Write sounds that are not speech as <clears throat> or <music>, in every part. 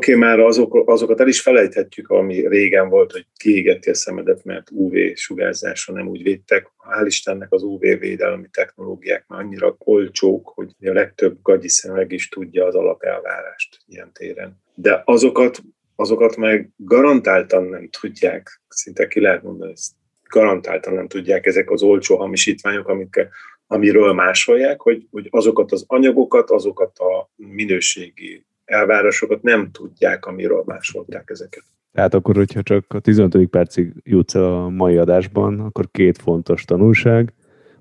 Oké, okay, már azok, azokat el is felejthetjük, ami régen volt, hogy kiégeti a szemedet, mert UV sugárzásra nem úgy védtek. Hál' Istennek az UV védelmi technológiák már annyira olcsók, hogy a legtöbb gagyi szemeg is tudja az alapelvárást ilyen téren. De azokat, azokat meg garantáltan nem tudják, szinte ki lehet mondani, ezt garantáltan nem tudják ezek az olcsó hamisítványok, amikkel, amiről másolják, hogy, hogy azokat az anyagokat, azokat a minőségi elvárásokat nem tudják, amiről másolták ezeket. Tehát akkor, hogyha csak a 15. percig jutsz a mai adásban, akkor két fontos tanulság.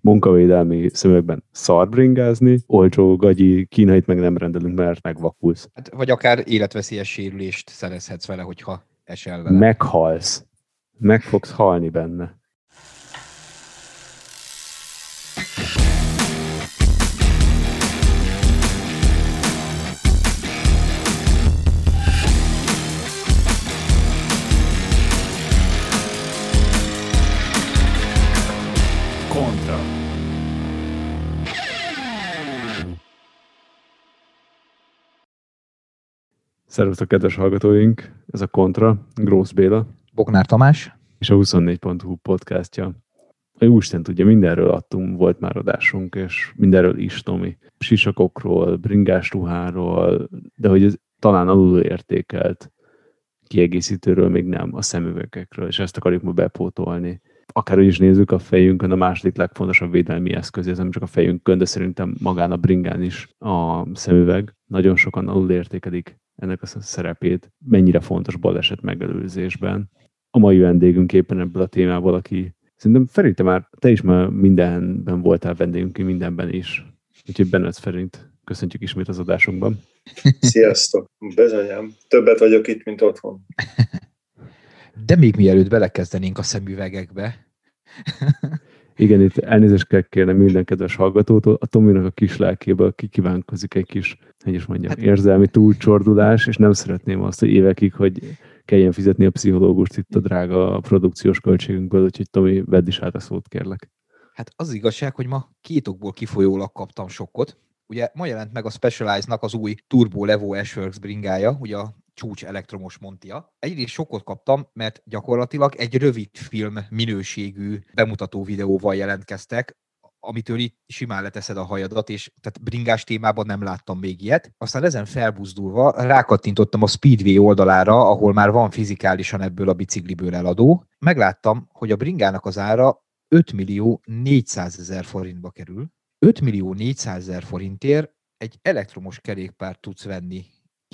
Munkavédelmi szemekben szarbringázni, olcsó gagyi kínait meg nem rendelünk, mert megvakulsz. Hát, vagy akár életveszélyes sérülést szerezhetsz vele, hogyha esel vele. Meghalsz. Meg fogsz halni benne. Szervusztok, kedves hallgatóink! Ez a Kontra, Grósz Béla. Bognár Tamás. És a 24.hu podcastja. A Jóisten tudja, mindenről adtunk, volt már adásunk, és mindenről is, Tomi. Sisakokról, bringás ruháról, de hogy ez talán alul értékelt kiegészítőről még nem, a szemüvegekről, és ezt akarjuk ma bepótolni. Akárhogy is nézzük, a fejünkön a második legfontosabb védelmi eszköz, ez nem csak a fejünkön, de szerintem magán a bringán is a szemüveg. Nagyon sokan alul értékelik ennek a szerepét, mennyire fontos baleset megelőzésben. A mai vendégünk éppen ebből a témából, aki szerintem Feri, te már, te is már mindenben voltál vendégünk, mindenben is. Úgyhogy benned Ferint köszöntjük ismét az adásunkban. <laughs> Sziasztok! Bezonyám, többet vagyok itt, mint otthon. De még mielőtt belekezdenénk a szemüvegekbe, <laughs> igen, itt elnézést kell kérnem minden kedves hallgatótól, a Tominak a kis lelkéből kikívánkozik egy kis, hogy is mondjam, hát, érzelmi túlcsordulás, és nem szeretném azt, hogy évekig, hogy kelljen fizetni a pszichológust itt a drága produkciós költségünkből, úgyhogy Tomi, vedd is át a szót, kérlek. Hát az igazság, hogy ma két okból kifolyólag kaptam sokkot. Ugye ma jelent meg a Specialized-nak az új Turbo Levo Ashworks bringája, ugye a csúcs elektromos montia. Egyrészt sokkot kaptam, mert gyakorlatilag egy rövid film minőségű bemutató videóval jelentkeztek, amitől itt simán leteszed a hajadat, és tehát bringás témában nem láttam még ilyet. Aztán ezen felbuzdulva rákattintottam a Speedway oldalára, ahol már van fizikálisan ebből a bicikliből eladó. Megláttam, hogy a bringának az ára 5 millió 400 ezer forintba kerül. 5 millió 400 ezer forintért egy elektromos kerékpárt tudsz venni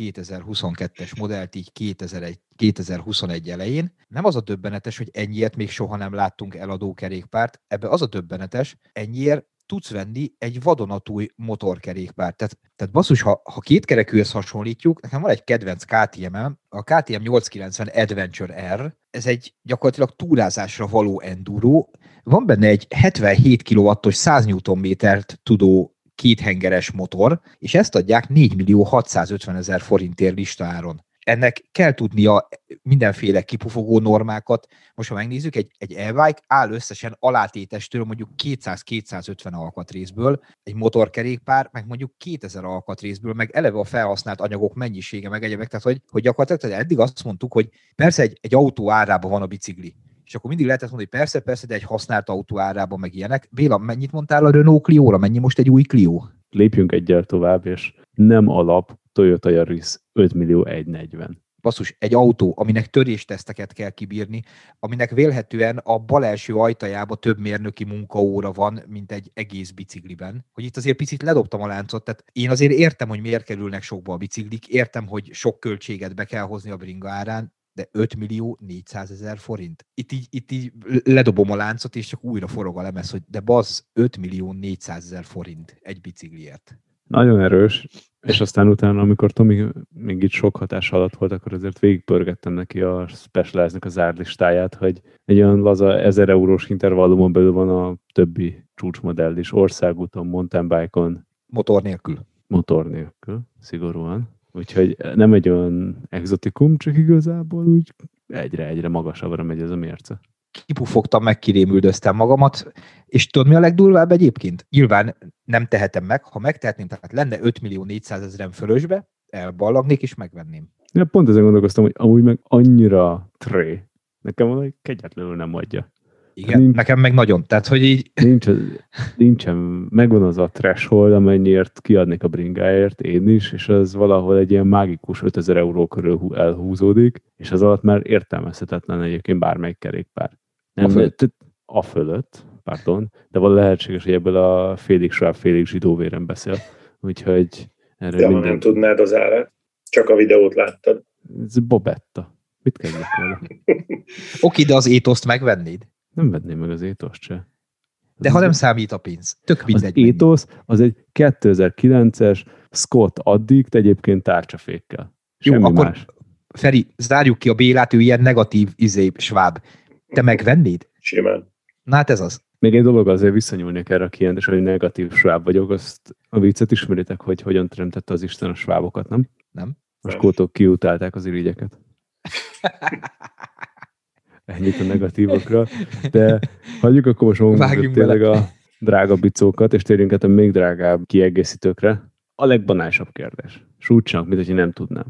2022-es modellt így 2001, 2021 elején. Nem az a döbbenetes, hogy ennyiért még soha nem láttunk eladó kerékpárt, ebbe az a döbbenetes, ennyiért tudsz venni egy vadonatúj motorkerékpárt. Tehát, tehát basszus, ha, ha két kerekűhöz hasonlítjuk, nekem van egy kedvenc KTM-em, a KTM 890 Adventure R, ez egy gyakorlatilag túrázásra való enduro, van benne egy 77 kW-os 100 Nm-t tudó kéthengeres motor, és ezt adják 4 millió 650 ezer forintért listáron. Ennek kell tudnia mindenféle kipufogó normákat. Most, ha megnézzük, egy, egy e áll összesen alátétestől mondjuk 200-250 alkatrészből, egy motorkerékpár, meg mondjuk 2000 alkatrészből, meg eleve a felhasznált anyagok mennyisége, meg egyebek. Tehát, hogy, hogy gyakorlatilag tehát eddig azt mondtuk, hogy persze egy, egy autó árában van a bicikli, és akkor mindig lehetett mondani, hogy persze, persze, de egy használt autó árában meg ilyenek. Béla, mennyit mondtál a Renault Clio-ra? Mennyi most egy új Clio? Lépjünk egyel tovább, és nem alap Toyota Yaris 5 millió 140 basszus, egy autó, aminek törésteszteket kell kibírni, aminek vélhetően a bal első ajtajába több mérnöki munkaóra van, mint egy egész bicikliben. Hogy itt azért picit ledobtam a láncot, tehát én azért értem, hogy miért kerülnek sokba a biciklik, értem, hogy sok költséget be kell hozni a bringa árán, de 5 millió 400 ezer forint. Itt így, itt így ledobom a láncot, és csak újra forog a lemez, hogy de baz 5 millió 400 ezer forint egy bicikliért. Nagyon erős, és aztán utána, amikor Tomi még itt sok hatás alatt volt, akkor azért végigpörgettem neki a Specialized-nek az árlistáját, hogy egy olyan laza 1000 eurós intervallumon belül van a többi csúcsmodell is, országúton, mountain bike-on. Motor nélkül. Motor nélkül, szigorúan. Úgyhogy nem egy olyan exotikum, csak igazából úgy egyre-egyre magasabbra megy ez a mérce. Kipufogtam, megkirémüldöztem magamat, és tudod mi a legdurvább egyébként? Nyilván nem tehetem meg, ha megtehetném, tehát lenne 5 millió 400 ezeren fölösbe, elballagnék és megvenném. Ja, pont ezen gondolkoztam, hogy amúgy meg annyira tré. Nekem valahogy kegyetlenül nem adja. Igen, nincs, nekem meg nagyon. Tehát, hogy így... Nincs, nincsen, megvan az a threshold, amennyiért kiadnék a bringáért, én is, és az valahol egy ilyen mágikus 5000 euró körül elhúzódik, és az alatt már értelmezhetetlen egyébként bármelyik kerékpár. Nem, a fölött? A fölött, pardon, de van lehetséges, hogy ebből a félig sváb, félig zsidó véren beszél. Úgyhogy erre De minden... nem tudnád az árát, csak a videót láttad. Ez Bobetta. Mit kell vele? <laughs> Oké, de az étoszt megvennéd? Nem venném meg az étoszt se. De ha nem számít a pénz, tök mindegy. Az étosz az egy 2009-es Scott addig egyébként tárcsafékkel. Semmi Jó, akkor más. Feri, zárjuk ki a Bélát, ő ilyen negatív izé, sváb. Te megvennéd? Simán. Na hát ez az. Még egy dolog azért visszanyúlnék erre a kijelentés, hogy negatív sváb vagyok, azt a viccet ismeritek, hogy hogyan teremtette az Isten a svábokat, nem? Nem. A skótok kiutálták az irigyeket. <laughs> Ennyit a negatívokra. De hagyjuk akkor most magunkra tényleg a drága bicókat, és térjünk át a még drágább kiegészítőkre. A legbanálisabb kérdés. Súcsnak, mint hogy nem tudnám.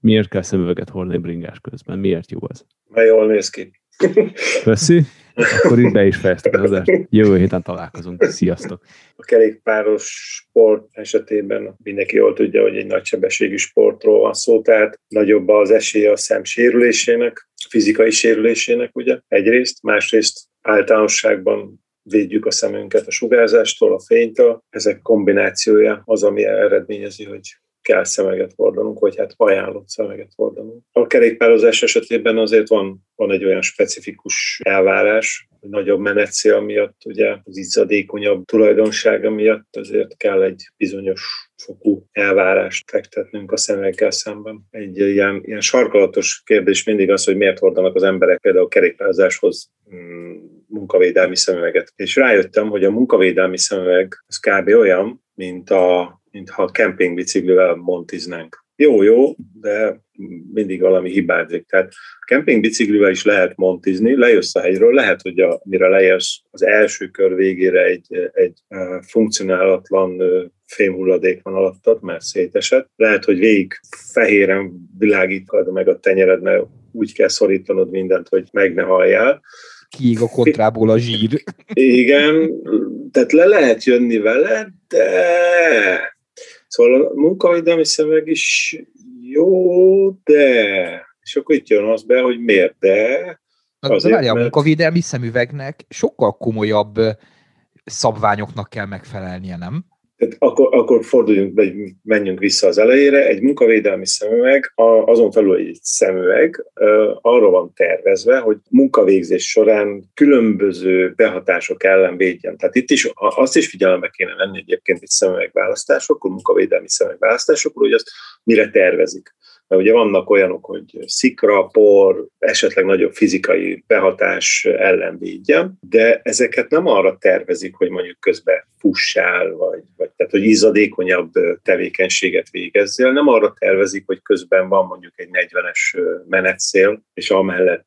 Miért kell szemüveget hordani bringás közben? Miért jó az? Mert jól néz ki. <laughs> Köszi. Akkor itt be is fejeztük az adást. Jövő héten találkozunk. Sziasztok! A kerékpáros sport esetében mindenki jól tudja, hogy egy nagysebességű sportról van szó, tehát nagyobb az esélye a szem sérülésének, fizikai sérülésének, ugye, egyrészt, másrészt általánosságban védjük a szemünket a sugárzástól, a fénytől. Ezek kombinációja az, ami eredményezi, hogy kell szemeget hordanunk, vagy hát ajánlott szemeget hordanunk. A kerékpározás esetében azért van, van egy olyan specifikus elvárás, nagyobb menetszél miatt, ugye az izzadékonyabb tulajdonsága miatt azért kell egy bizonyos fokú elvárást fektetnünk a szemekkel szemben. Egy ilyen, ilyen sarkalatos kérdés mindig az, hogy miért hordanak az emberek például kerékpározáshoz mm, munkavédelmi szemüveget. És rájöttem, hogy a munkavédelmi szemüveg az kb. olyan, mint a mintha kempingbiciklivel montiznánk. Jó, jó, de mindig valami hibázik. Tehát kempingbiciklivel is lehet montizni, lejössz a hegyről, lehet, hogy a, mire lejössz az első kör végére egy, egy funkcionálatlan fémhulladék van alattad, mert szétesett. Lehet, hogy végig fehéren világítod meg a tenyered, mert úgy kell szorítanod mindent, hogy meg ne halljál. Kiég a kontrából a zsír. Igen, tehát le lehet jönni vele, de Szóval a munkavédelmi szemeg is jó, de... És akkor itt jön az be, hogy miért de... Azért, de a mert... munkavédelmi szemüvegnek sokkal komolyabb szabványoknak kell megfelelnie, nem? Akkor, akkor forduljunk, vagy menjünk vissza az elejére. Egy munkavédelmi szemüveg, azon felül egy szemüveg arra van tervezve, hogy munkavégzés során különböző behatások ellen védjen. Tehát itt is azt is figyelembe kéne venni egyébként egy szemüvegválasztásokor, munkavédelmi szemüvegválasztásokor, hogy azt mire tervezik mert ugye vannak olyanok, hogy szikra, por, esetleg nagyobb fizikai behatás ellen védjen, de ezeket nem arra tervezik, hogy mondjuk közben fussál, vagy, vagy tehát, hogy izzadékonyabb tevékenységet végezzél, nem arra tervezik, hogy közben van mondjuk egy 40-es menetszél, és amellett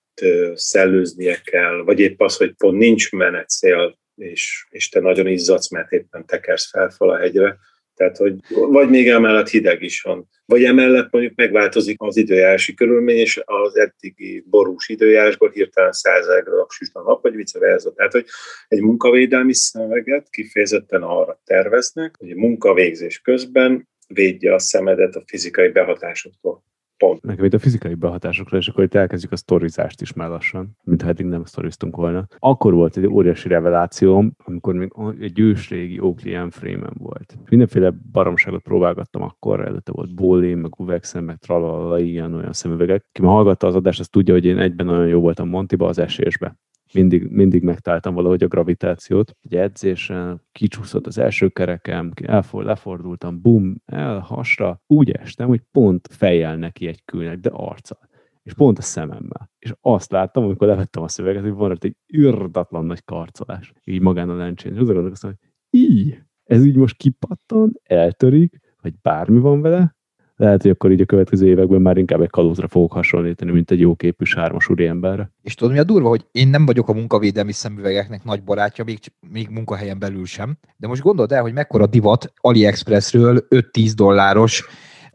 szellőznie kell, vagy épp az, hogy pont nincs menetszél, és, és te nagyon izzadsz, mert éppen tekersz fel a hegyre, tehát, hogy vagy még emellett hideg is van. Vagy emellett mondjuk megváltozik az időjárási körülmény, és az eddigi borús időjárásból hirtelen 100 grad süt a nap, vagy vice versa. Tehát, hogy egy munkavédelmi szemeget kifejezetten arra terveznek, hogy a munkavégzés közben védje a szemedet a fizikai behatásoktól. Pont. Itt a fizikai behatásokra, és akkor itt elkezdjük a sztorizást is már lassan, mintha eddig nem sztoriztunk volna. Akkor volt egy óriási revelációm, amikor még egy ősrégi Oakley frame volt. Mindenféle baromságot próbálgattam akkor, előtte volt Bólé, meg Uvexen, meg tralala, ilyen olyan szemüvegek. Ki ma hallgatta az adást, az tudja, hogy én egyben nagyon jó voltam Montiba, az esésbe mindig, mindig megtaláltam valahogy a gravitációt. Egy edzésen kicsúszott az első kerekem, elfor, lefordultam, bum, el hasra, úgy estem, hogy pont fejjel neki egy külnek, de arccal és pont a szememmel. És azt láttam, amikor levettem a szöveget, hogy van ott egy ürdatlan nagy karcolás, így magán a lencsén. És azon gondolkoztam, hogy így, ez így most kipattan, eltörik, vagy bármi van vele, lehet, hogy akkor így a következő években már inkább egy kalózra fogok hasonlítani, mint egy jóképű sármas emberre. És tudod, mi a durva, hogy én nem vagyok a munkavédelmi szemüvegeknek nagy barátja, még, még munkahelyen belül sem. De most gondold el, hogy mekkora divat AliExpressről 5-10 dolláros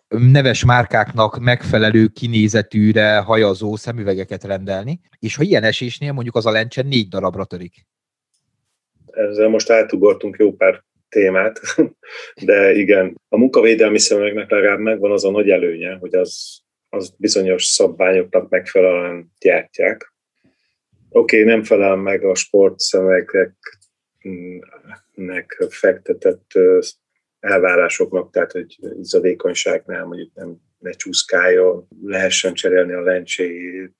neves márkáknak megfelelő kinézetűre hajazó szemüvegeket rendelni, és ha ilyen esésnél mondjuk az a lencse négy darabra törik. Ezzel most átugortunk jó pár témát, <laughs> de igen, a munkavédelmi szemüvegnek legalább megvan a nagy előnye, hogy az, az bizonyos szabványoknak megfelelően gyártják. Oké, okay, nem felel meg a sportszemegeknek fektetett elvárásoknak, tehát hogy izzadékonyságnál mondjuk nem ne csúszkáljon, lehessen cserélni a lencséjét,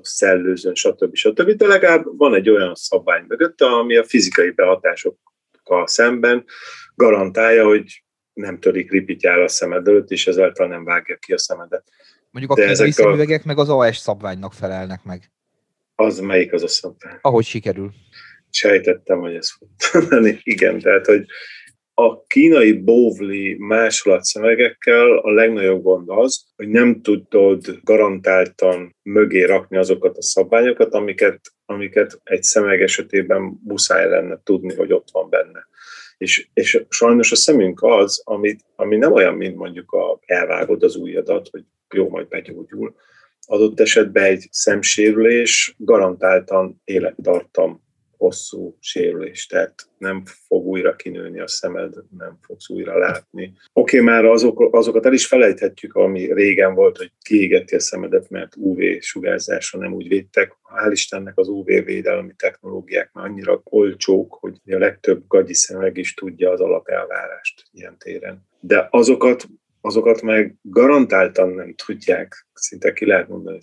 szellőzön, stb. stb. De legalább van egy olyan szabvány mögötte, ami a fizikai behatásokkal szemben garantálja, hogy nem törik ripityára a szemed előtt, és ezáltal nem vágja ki a szemedet. Mondjuk a kínai szemüvegek a... meg az AS szabványnak felelnek meg. Az melyik az a szabvány? Ahogy sikerül. Sejtettem, hogy ez fog <laughs> Igen, tehát, hogy a kínai bóvli másolatszemegekkel a legnagyobb gond az, hogy nem tudod garantáltan mögé rakni azokat a szabványokat, amiket, amiket egy szemeg esetében muszáj lenne tudni, hogy ott van benne. És, és sajnos a szemünk az, ami, ami nem olyan, mint mondjuk a, elvágod az ujjadat, hogy jó, majd begyógyul. Adott esetben egy szemsérülés garantáltan élettartam hosszú sérülés, tehát nem fog újra kinőni a szemed, nem fogsz újra látni. Oké, okay, már azok, azokat el is felejthetjük, ami régen volt, hogy kiégeti a szemedet, mert UV sugárzásra nem úgy védtek. Hál' Istennek az UV védelmi technológiák már annyira olcsók, hogy a legtöbb gagyi szemeg is tudja az alapelvárást ilyen téren. De azokat, azokat meg garantáltan nem tudják, szinte ki lehet mondani,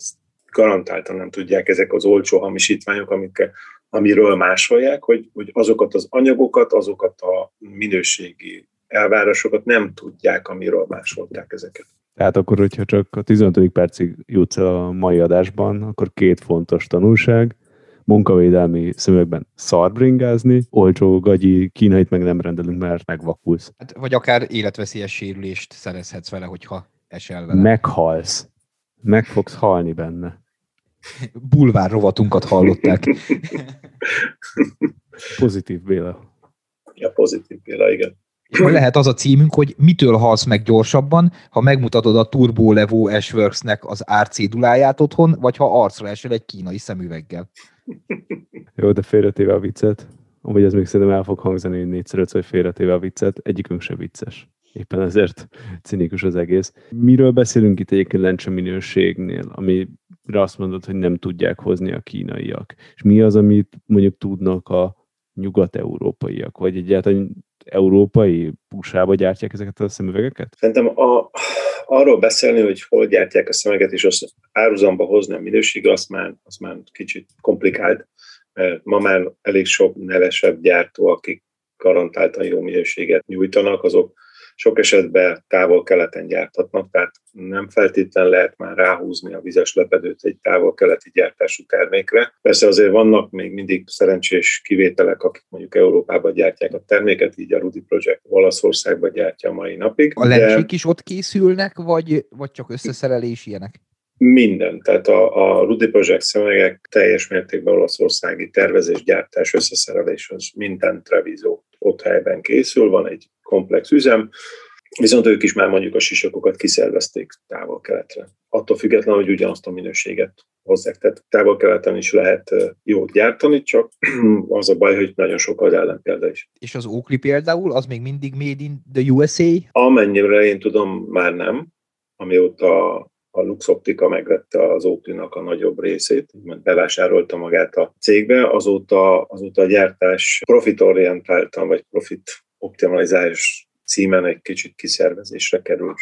garantáltan nem tudják ezek az olcsó hamisítványok, amikkel amiről másolják, hogy, hogy azokat az anyagokat, azokat a minőségi elvárásokat nem tudják, amiről másolták ezeket. Tehát akkor, hogyha csak a 15. percig jutsz a mai adásban, akkor két fontos tanulság. Munkavédelmi szemüvegben szarbringázni, olcsó gagyi kínait meg nem rendelünk, mert megvakulsz. Hát, vagy akár életveszélyes sérülést szerezhetsz vele, hogyha esel vele. Meghalsz. Meg fogsz halni benne bulvár rovatunkat hallották. Pozitív Béla. Ja, pozitív Béla, igen. Lehet az a címünk, hogy mitől halsz meg gyorsabban, ha megmutatod a Turbo Levo Ashworks-nek az árcéduláját otthon, vagy ha arcra esel egy kínai szemüveggel. Jó, de félretéve a viccet. Amúgy ez még szerintem el fog hangzani négyszer, ötször félretéve a viccet. Egyikünk se vicces. Éppen ezért cinikus az egész. Miről beszélünk itt egyébként lencse minőségnél, ami azt mondod, hogy nem tudják hozni a kínaiak. És mi az, amit mondjuk tudnak a nyugat-európaiak, vagy egyáltalán európai pusába gyártják ezeket a szemüvegeket? Szerintem a, arról beszélni, hogy hol gyártják a szemüveget, és azt áruzamba hozni a minőség, az már, az már kicsit komplikált. Ma már elég sok nevesebb gyártó, akik garantáltan jó minőséget nyújtanak, azok sok esetben távol-keleten gyártatnak, tehát nem feltétlen lehet már ráhúzni a vizes lepedőt egy távol-keleti gyártású termékre. Persze azért vannak még mindig szerencsés kivételek, akik mondjuk Európában gyártják a terméket, így a Rudi Project Olaszországban gyártja mai napig. A lencsék is ott készülnek, vagy, vagy csak összeszerelés ilyenek? Minden, tehát a, a Rudi Project szemegek teljes mértékben olaszországi tervezés, gyártás, összeszerelés, az minden Treviso ott helyben készül, van egy komplex üzem, viszont ők is már mondjuk a sisakokat kiszervezték távol-keletre. Attól függetlenül, hogy ugyanazt a minőséget hozzák. Tehát távol-keleten is lehet jót gyártani, csak <clears throat> az a baj, hogy nagyon sok az ellenpélda is. És az Oakley például, az még mindig made in the USA? Amennyire én tudom, már nem. Amióta a Lux Optika megvette az Oakley-nak a nagyobb részét, bevásárolta magát a cégbe, azóta, azóta a gyártás profitorientáltan, vagy profit optimalizálás címen egy kicsit kiszervezésre került.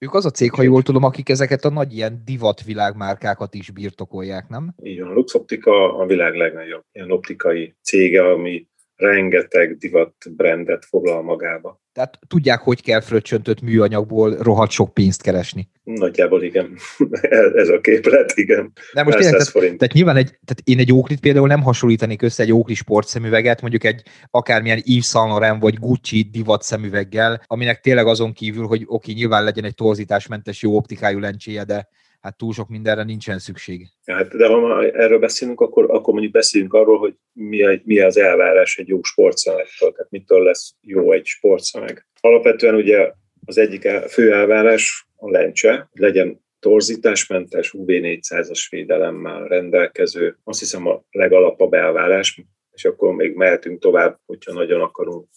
Ők az a cég, ha jól tudom, akik ezeket a nagy ilyen divatvilágmárkákat is birtokolják, nem? Így van, a Lux Optika a világ legnagyobb ilyen optikai cége, ami rengeteg divat brandet foglal magába. Tehát tudják, hogy kell fröccsöntött műanyagból rohadt sok pénzt keresni. Nagyjából igen. <laughs> Ez a képlet, igen. De most tényleg, tehát, tehát, nyilván egy, tehát én egy Oakley például nem hasonlítanék össze egy Oakley sportszemüveget, mondjuk egy akármilyen Yves Saint Laurent vagy Gucci divat szemüveggel, aminek tényleg azon kívül, hogy oké, nyilván legyen egy torzításmentes jó optikájú lencséje, de hát túl sok mindenre nincsen szükség. Hát, de ha már erről beszélünk, akkor, akkor mondjuk beszélünk arról, hogy mi, a, mi az elvárás egy jó sportszemegtől, tehát mitől lesz jó egy sportszemeg. Alapvetően ugye Az egyik fő elvárás a lencse, hogy legyen torzításmentes UV400-as védelemmel rendelkező, azt hiszem a legalapabb elvárás, és akkor még mehetünk tovább, hogyha nagyon akarunk,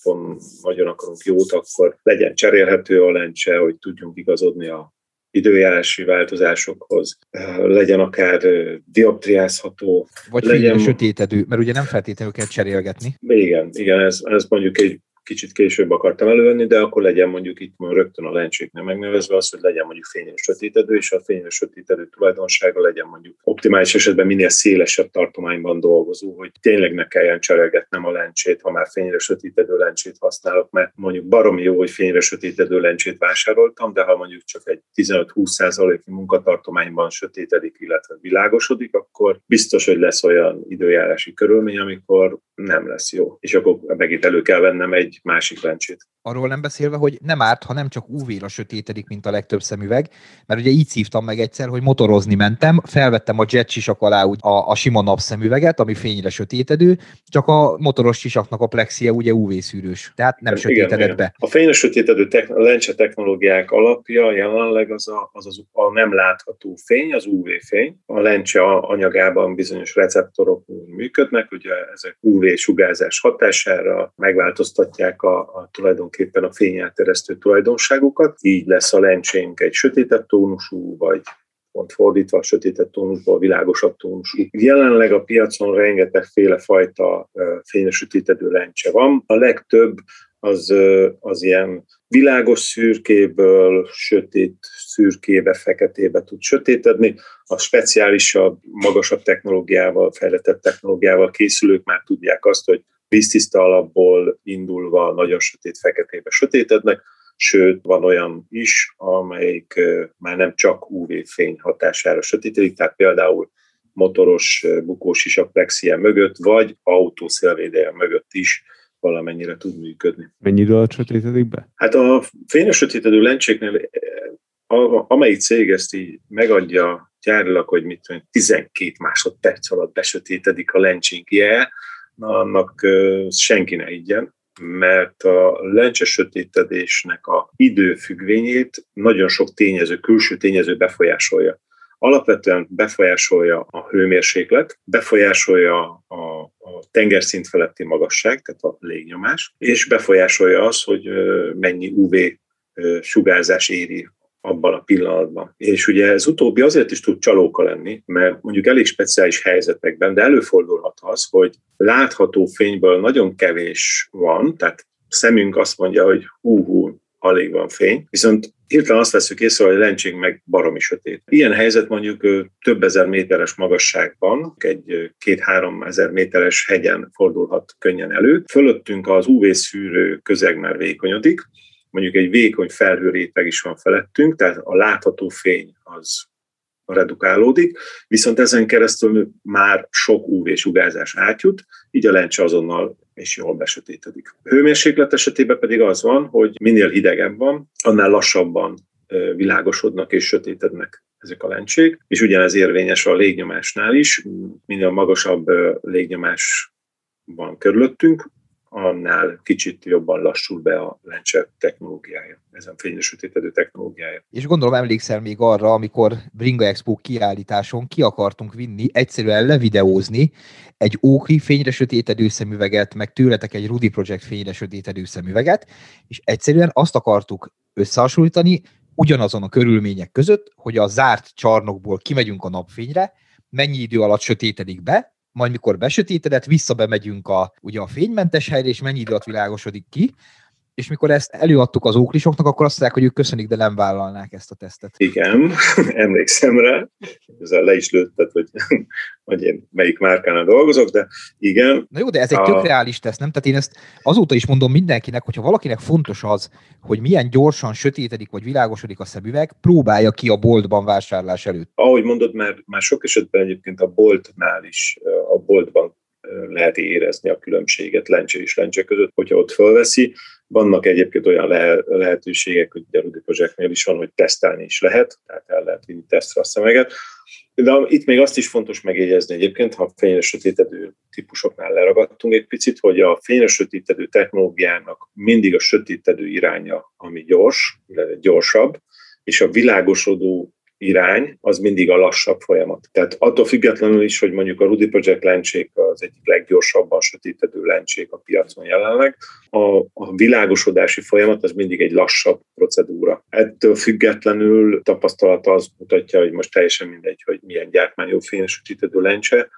nagyon akarunk jót, akkor legyen cserélhető a lencse, hogy tudjunk igazodni a időjárási változásokhoz, legyen akár dioptriázható. Vagy legyen... sötétedő, mert ugye nem feltétlenül kell cserélgetni. Igen, igen ez, ez mondjuk egy kicsit később akartam elővenni, de akkor legyen mondjuk itt rögtön a lencséknél megnevezve az, hogy legyen mondjuk fényes sötétedő, és a fényes sötétedő tulajdonsága legyen mondjuk optimális esetben minél szélesebb tartományban dolgozó, hogy tényleg ne kelljen cserélgetnem a lencsét, ha már fényre sötétedő lencsét használok, mert mondjuk baromi jó, hogy fényre sötétedő lencsét vásároltam, de ha mondjuk csak egy 15-20%-i munkatartományban sötétedik, illetve világosodik, akkor biztos, hogy lesz olyan időjárási körülmény, amikor nem lesz jó. És akkor megint elő kell vennem egy másik lencsét. Arról nem beszélve, hogy nem árt, ha nem csak UV-ra sötétedik, mint a legtöbb szemüveg, mert ugye így szívtam meg egyszer, hogy motorozni mentem, felvettem a jet sisak alá úgy a, a sima napszemüveget, ami fényre sötétedő, csak a motoros sisaknak a plexie ugye UV szűrős, tehát nem sötétedett igen, be. A fényre sötétedő techn- lencse technológiák alapja jelenleg az a, az, az a nem látható fény, az UV fény. A lencse anyagában bizonyos receptorok működnek, ugye ezek UV sugárzás hatására megváltoztatják a, a tulajdonképpen a fényelteresztő tulajdonságukat, így lesz a lencsénk egy sötétebb tónusú, vagy pont fordítva a sötétebb tónusból világosabb tónusú. Jelenleg a piacon rengetegféle fajta fényesötétedő lencse van. A legtöbb az, az ilyen világos szürkéből sötét szürkébe, feketébe tud sötétedni. A speciálisabb, magasabb technológiával, fejlettebb technológiával készülők már tudják azt, hogy víztiszta alapból indulva nagyon sötét feketébe sötétednek, sőt, van olyan is, amelyik már nem csak UV-fény hatására sötétedik, tehát például motoros bukós is a plexie mögött, vagy autószélvédelje mögött is valamennyire tud működni. Mennyi idő alatt sötétedik be? Hát a fényes sötétedő lencséknél, amelyik cég ezt így megadja gyárilag, hogy mit tudom, 12 másodperc alatt besötétedik a lencsénkje, annak senki ne higgyen, mert a lencse sötétedésnek a időfüggvényét nagyon sok tényező, külső tényező befolyásolja. Alapvetően befolyásolja a hőmérséklet, befolyásolja a, a tengerszint feletti magasság, tehát a légnyomás, és befolyásolja az, hogy mennyi UV sugárzás éri abban a pillanatban. És ugye ez utóbbi azért is tud csalóka lenni, mert mondjuk elég speciális helyzetekben, de előfordulhat az, hogy látható fényből nagyon kevés van, tehát szemünk azt mondja, hogy hú-hú, alig van fény, viszont hirtelen azt veszük észre, hogy a lencsénk meg baromi sötét. Ilyen helyzet mondjuk több ezer méteres magasságban, egy két-három ezer méteres hegyen fordulhat könnyen elő. Fölöttünk az UV-szűrő közeg már vékonyodik, mondjuk egy vékony felhőréteg is van felettünk, tehát a látható fény az redukálódik, viszont ezen keresztül már sok UV-sugárzás átjut, így a lencse azonnal és jól besötétedik. Hőmérséklet esetében pedig az van, hogy minél hidegebb van, annál lassabban világosodnak és sötétednek ezek a lencsék, és ugyanez érvényes a légnyomásnál is, minél magasabb légnyomás van körülöttünk, annál kicsit jobban lassul be a lencse technológiája, ezen fényesütétedő technológiája. És gondolom emlékszel még arra, amikor Bringa Expo kiállításon ki akartunk vinni, egyszerűen levideózni egy Oakley fényre sötétedő szemüveget, meg tőletek egy Rudy Project fényre sötétedő szemüveget, és egyszerűen azt akartuk összehasonlítani, ugyanazon a körülmények között, hogy a zárt csarnokból kimegyünk a napfényre, mennyi idő alatt sötétedik be, majd mikor besötétedett, visszabemegyünk a, ugye a fénymentes helyre, és mennyi idő alatt világosodik ki, és mikor ezt előadtuk az óklisoknak, akkor azt mondják, hogy ők köszönik, de nem vállalnák ezt a tesztet. Igen, <laughs> emlékszem rá, ezzel le is lőtted, hogy, <laughs> hogy én melyik márkánál dolgozok, de igen. Na jó, de ez egy a... tök reális teszt, nem? Tehát én ezt azóta is mondom mindenkinek, hogyha valakinek fontos az, hogy milyen gyorsan sötétedik vagy világosodik a szemüveg, próbálja ki a boltban vásárlás előtt. Ahogy mondod, már, már sok esetben egyébként a boltnál is, a boltban lehet érezni a különbséget lencse és lencse között, hogyha ott fölveszi. Vannak egyébként olyan le- lehetőségek, hogy a Rudy Projectnél is van, hogy tesztelni is lehet, tehát el lehet vinni tesztre a szemeget. De itt még azt is fontos megjegyezni egyébként, ha fényre sötétedő típusoknál leragadtunk egy picit, hogy a fényre sötétedő technológiának mindig a sötétedő iránya, ami gyors, illetve gyorsabb, és a világosodó irány az mindig a lassabb folyamat. Tehát attól függetlenül is, hogy mondjuk a Rudy Project lencsék az egyik leggyorsabban sötétedő lencsék a piacon jelenleg, a, a világosodási folyamat az mindig egy lassabb procedúra. Ettől függetlenül tapasztalata az mutatja, hogy most teljesen mindegy, hogy milyen gyártmányú fényes sötétedő lencse,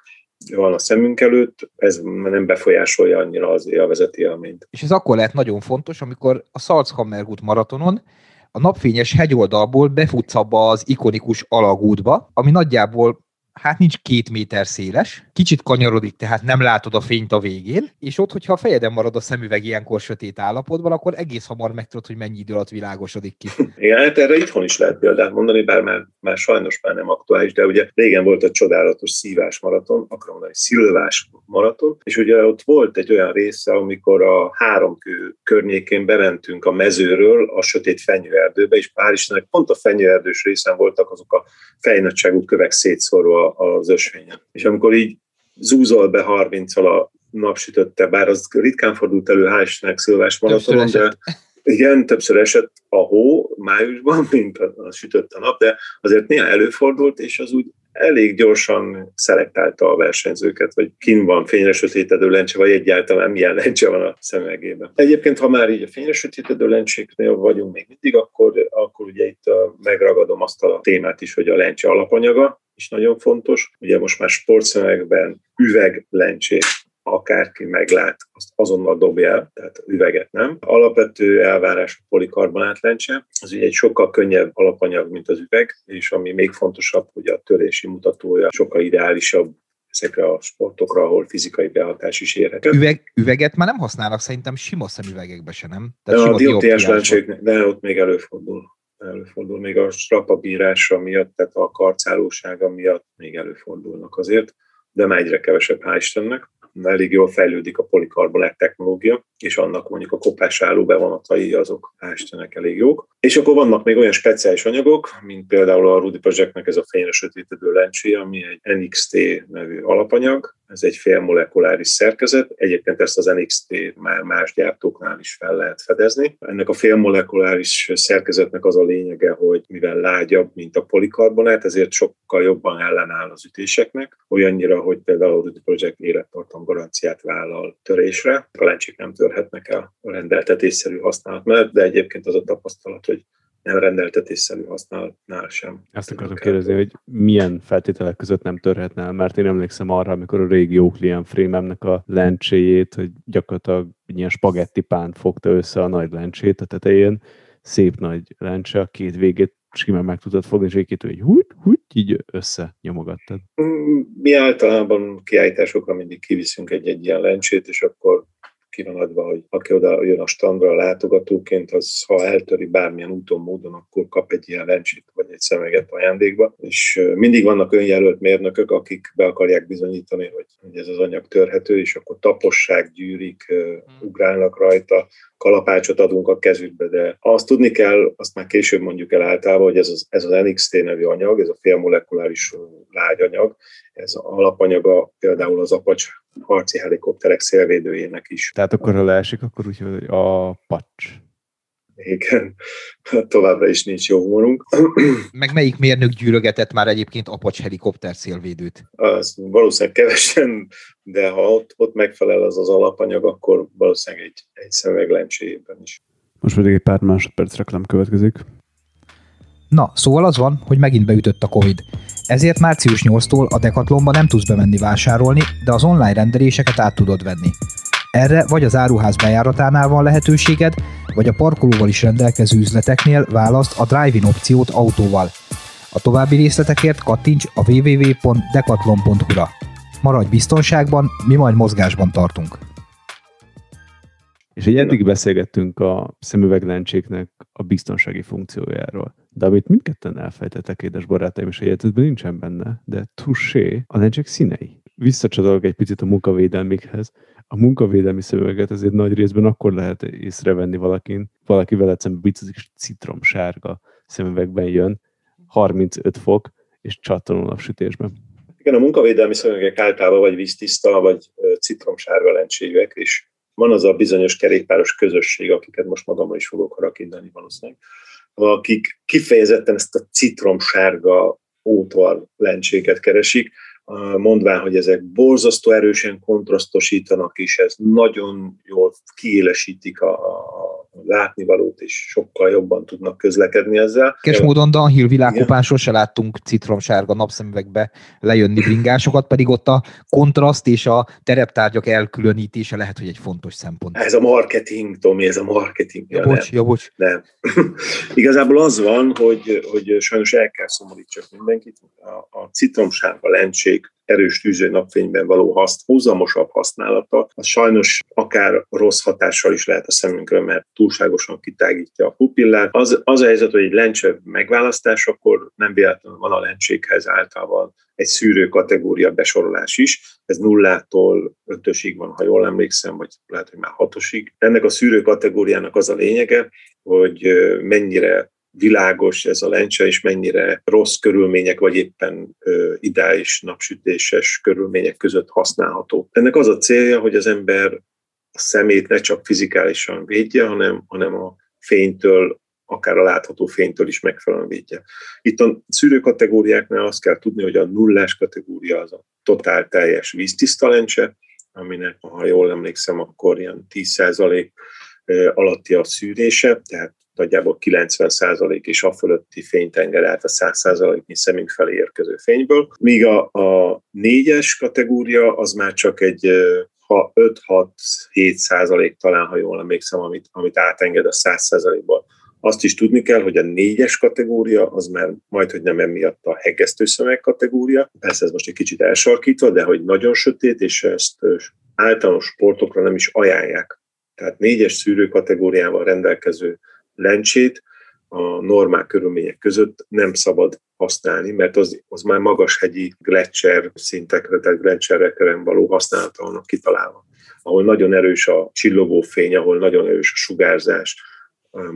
van a szemünk előtt, ez nem befolyásolja annyira az élvezeti élményt. És ez akkor lehet nagyon fontos, amikor a Salzhammergut maratonon a napfényes hegyoldalból befutsz abba az ikonikus alagútba, ami nagyjából hát nincs két méter széles, kicsit kanyarodik, tehát nem látod a fényt a végén, és ott, hogyha a fejeden marad a szemüveg ilyenkor sötét állapotban, akkor egész hamar megtudod, hogy mennyi idő alatt világosodik ki. <laughs> Igen, hát erre itthon is lehet példát mondani, bár már, már sajnos már nem aktuális, de ugye régen volt a csodálatos szívás maraton, akarom mondani szilvás maraton, és ugye ott volt egy olyan része, amikor a háromkő környékén bementünk a mezőről a sötét fenyőerdőbe, és pár Istennek pont a fenyőerdős részen voltak azok a fejnagyságú kövek szétszórva az ösvényen. És amikor így zúzol be 30 a napsütötte, bár az ritkán fordult elő hál' szilvás maratonon, de igen, többször esett a hó májusban, <laughs> mint a, a sütött a nap, de azért néha előfordult, és az úgy elég gyorsan szelektálta a versenyzőket, hogy kin van fényre sötétedő lencse, vagy egyáltalán milyen lencse van a szemegében. Egyébként, ha már így a fényre sötétedő lencséknél vagyunk még mindig, akkor, akkor ugye itt megragadom azt a témát is, hogy a lencse alapanyaga is nagyon fontos. Ugye most már sportszemekben üveglencsét akárki meglát, azt azonnal dobja el, tehát üveget nem. Alapvető elvárás a polikarbonát lencse, az ugye egy sokkal könnyebb alapanyag, mint az üveg, és ami még fontosabb, hogy a törési mutatója sokkal ideálisabb ezekre a sportokra, ahol fizikai behatás is érhető. Üveg, üveget már nem használnak szerintem sima szemüvegekbe se, nem? Tehát de a dioptriás lencsék, de ott még előfordul előfordul, még a strapabírása miatt, tehát a karcálósága miatt még előfordulnak azért, de már egyre kevesebb, hál' Istennek elég jól fejlődik a polikarbonát technológia, és annak mondjuk a kopás álló bevonatai azok ástenek elég jók. És akkor vannak még olyan speciális anyagok, mint például a Rudy Projectnek ez a fényre sötétedő lencsé, ami egy NXT nevű alapanyag, ez egy félmolekuláris szerkezet. Egyébként ezt az NXT már más gyártóknál is fel lehet fedezni. Ennek a félmolekuláris szerkezetnek az a lényege, hogy mivel lágyabb, mint a polikarbonát, ezért sokkal jobban ellenáll az ütéseknek, olyannyira, hogy például a Rudy Project élettartam garanciát vállal törésre. A lencsék nem törhetnek el a rendeltetésszerű használat mellett, de egyébként az a tapasztalat, hogy nem rendeltetésszerű használatnál sem. Ezt akartam kérdezni, hogy milyen feltételek között nem törhetne el, mert én emlékszem arra, amikor a régi Oakley frémemnek a lencséjét, hogy gyakorlatilag ilyen spagetti pánt fogta össze a nagy lencsét a tetején, szép nagy lencse, a két végét simán meg tudtad fogni, és egy hogy húgy, húgy, így össze nyomogattad. Mm, mi általában kiállításokra mindig kiviszünk egy-egy ilyen lencsét, és akkor ki van adva, hogy aki oda jön a standra a látogatóként, az ha eltöri bármilyen úton, módon, akkor kap egy ilyen lencsét vagy egy szemeget ajándékba. És mindig vannak önjelölt mérnökök, akik be akarják bizonyítani, hogy, hogy ez az anyag törhető, és akkor taposság, gyűrik, hmm. ugrálnak rajta, kalapácsot adunk a kezükbe, de azt tudni kell, azt már később mondjuk el általában, hogy ez az, ez az NXT nevű anyag, ez a félmolekuláris lágyanyag, ez alapanyaga például az apacs harci helikopterek szélvédőjének is. Tehát akkor, ha leesik, akkor úgy, hogy a pacs. Igen, <laughs> továbbra is nincs jó humorunk. <clears throat> Meg melyik mérnök gyűrögetett már egyébként Apache helikopter szélvédőt? Az valószínűleg kevesen, de ha ott, ott megfelel az az alapanyag, akkor valószínűleg egy, egy szemeglencséjében is. Most pedig egy pár másodperc reklám következik. Na, szóval az van, hogy megint beütött a Covid. Ezért március 8-tól a Decathlonba nem tudsz bemenni vásárolni, de az online rendeléseket át tudod venni. Erre vagy az áruház bejáratánál van lehetőséged, vagy a parkolóval is rendelkező üzleteknél választ a drive-in opciót autóval. A további részletekért kattints a www.decathlon.hu-ra. Maradj biztonságban, mi majd mozgásban tartunk. És egy eddig beszélgettünk a szemüveglencséknek a biztonsági funkciójáról. De amit mindketten elfejtettek, édes barátaim, és egyetetben nincsen benne, de touché, a lencsék színei. Visszacsatolok egy picit a munkavédelmikhez. A munkavédelmi szemüveget azért nagy részben akkor lehet észrevenni valakin, valaki veled szemben bicazik, és citromsárga szemüvegben jön, 35 fok, és csattanó napsütésben. Igen, a munkavédelmi szemüvegek általában vagy víztiszta, vagy citromsárga lencséjűek, és van az a bizonyos kerékpáros közösség, akiket most magammal is fogok harakindani valószínűleg, akik kifejezetten ezt a citromsárga ótvar lencséket keresik, mondván, hogy ezek borzasztó erősen kontrasztosítanak, és ez nagyon jól kiélesítik a, látnivalót, és sokkal jobban tudnak közlekedni ezzel. Kes módon Danhill világkupán sose láttunk citromsárga napszemüvegbe lejönni bringásokat, pedig ott a kontraszt és a tereptárgyak elkülönítése lehet, hogy egy fontos szempont. Ez a marketing, Tomi, ez a marketing. Ja, bocs, nem, ja, bocs. Nem. <laughs> Igazából az van, hogy, hogy sajnos el kell szomorítsak mindenkit. A, a citromsárga lencsék erős tűző napfényben való haszt, húzamosabb használata, az sajnos akár rossz hatással is lehet a szemünkre, mert túlságosan kitágítja a pupillát. Az, az a helyzet, hogy egy lencse megválasztás, akkor nem véletlenül van a lencsékhez általában egy szűrő kategória besorolás is. Ez nullától ötösig van, ha jól emlékszem, vagy lehet, hogy már hatosig. Ennek a szűrő kategóriának az a lényege, hogy mennyire világos ez a lencse, és mennyire rossz körülmények, vagy éppen ideális napsütéses körülmények között használható. Ennek az a célja, hogy az ember a szemét ne csak fizikálisan védje, hanem, hanem a fénytől, akár a látható fénytől is megfelelően védje. Itt a szűrő kategóriáknál azt kell tudni, hogy a nullás kategória az a totál teljes víztiszta lencse, aminek, ha jól emlékszem, akkor ilyen 10% alatti a szűrése, tehát nagyjából 90% és a fölötti fényt enged át a 100%-nyi szemünk felé érkező fényből, míg a, a négyes kategória az már csak egy ha 5-6-7 százalék talán, ha jól emlékszem, amit, amit átenged a 100 százalékból. Azt is tudni kell, hogy a négyes kategória az már majd, hogy nem emiatt a hegesztőszemeg kategória. Persze ez most egy kicsit elsarkítva, de hogy nagyon sötét, és ezt általános sportokra nem is ajánlják. Tehát négyes szűrő kategóriával rendelkező lencsét a normál körülmények között nem szabad használni, mert az, az már magashegyi gletszer szintekre, tehát gletszerekre való használata vannak kitalálva, ahol nagyon erős a csillogó fény, ahol nagyon erős a sugárzás.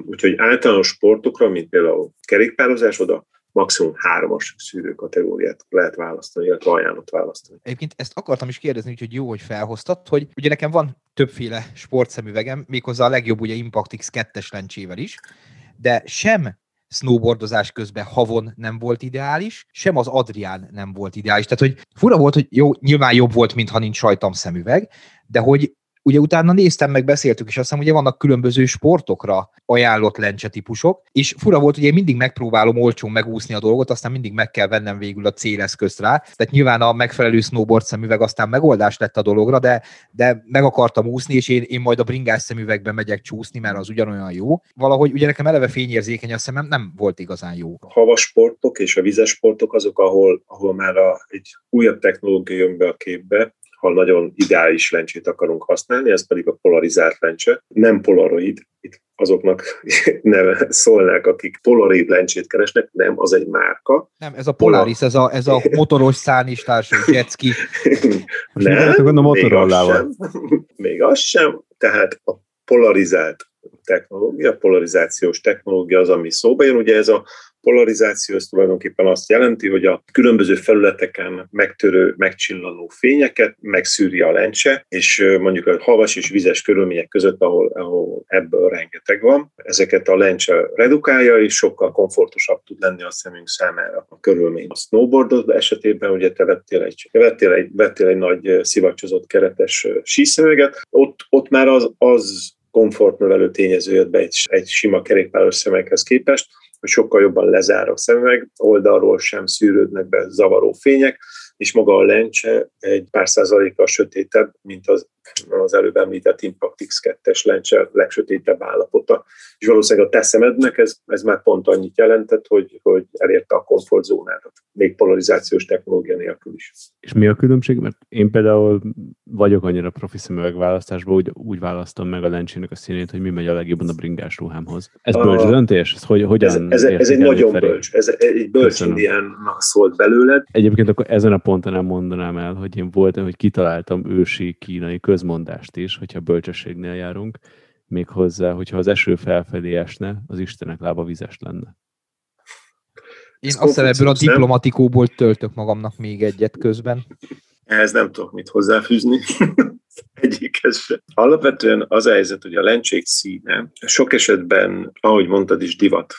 Úgyhogy általános sportokra, mint például kerékpározás, oda maximum hármas szűrő kategóriát lehet választani, illetve ajánlott választani. Egyébként ezt akartam is kérdezni, úgyhogy jó, hogy felhoztad, hogy ugye nekem van többféle sportszemüvegem, méghozzá a legjobb ugye Impact X 2-es lencsével is, de sem snowboardozás közben havon nem volt ideális, sem az Adrián nem volt ideális. Tehát, hogy fura volt, hogy jó, nyilván jobb volt, mintha nincs rajtam szemüveg, de hogy ugye utána néztem, meg beszéltük, és azt hiszem, ugye vannak különböző sportokra ajánlott lencse típusok, és fura volt, hogy én mindig megpróbálom olcsón megúszni a dolgot, aztán mindig meg kell vennem végül a céleszközt rá. Tehát nyilván a megfelelő snowboard szemüveg aztán megoldás lett a dologra, de, de meg akartam úszni, és én, én majd a bringás szemüvegben megyek csúszni, mert az ugyanolyan jó. Valahogy ugye nekem eleve fényérzékeny a szemem, nem volt igazán jó. A havas sportok és a vizes sportok azok, ahol, ahol már a, egy újabb technológia jön be a képbe, ha nagyon ideális lencsét akarunk használni, ez pedig a polarizált lencse. Nem polaroid, itt azoknak <laughs> neve szólnák, akik polaroid lencsét keresnek, nem, az egy márka. Nem, ez a Polaris, ez a, ez a motoros társai, jetski. <laughs> nem, a még az, sem, <laughs> még az sem, tehát a polarizált technológia, polarizációs technológia az, ami szóba jön. Ugye ez a polarizáció az tulajdonképpen azt jelenti, hogy a különböző felületeken megtörő, megcsillanó fényeket megszűri a lencse, és mondjuk a havas és vizes körülmények között, ahol, ahol ebből rengeteg van, ezeket a lencse redukálja, és sokkal komfortosabb tud lenni a szemünk számára a körülmény. A snowboardod esetében ugye te vettél egy, vettél egy, vettél egy nagy szivacsozott keretes síszöveget, ott, ott már az, az komfortnövelő tényező jött be egy, egy sima kerékpáros szemekhez képest, hogy sokkal jobban lezár a szemüveg, oldalról sem szűrődnek be zavaró fények, és maga a lencse egy pár százalékkal sötétebb, mint az, az előbb említett Impact X2-es lencse legsötétebb állapota. És valószínűleg a te szemednek ez, ez már pont annyit jelentett, hogy, hogy elérte a komfortzónádat, még polarizációs technológia nélkül is. És mi a különbség? Mert én például vagyok annyira profi szemüvegválasztásban, úgy, úgy választom meg a lencsének a színét, hogy mi megy a legjobban a bringás ruhámhoz. Ez bölcs a, döntés? Ez hogy, hogyan ez, ez, ez egy nagyon felé? bölcs, ez egy bölcs indián szólt belőled. Egyébként akkor ezen a ponton nem mondanám el, hogy én voltam, hogy kitaláltam ősi kínai közmondást is, hogyha bölcsességnél járunk, még hozzá, hogyha az eső felfelé esne, az Istenek lába vizes lenne. Én azt hiszem ebből a diplomatikóból töltök magamnak még egyet közben. Ehhez nem tudok mit hozzáfűzni. <laughs> Egyikhez sem. Alapvetően az a helyzet, hogy a lencsék színe sok esetben, ahogy mondtad is, divat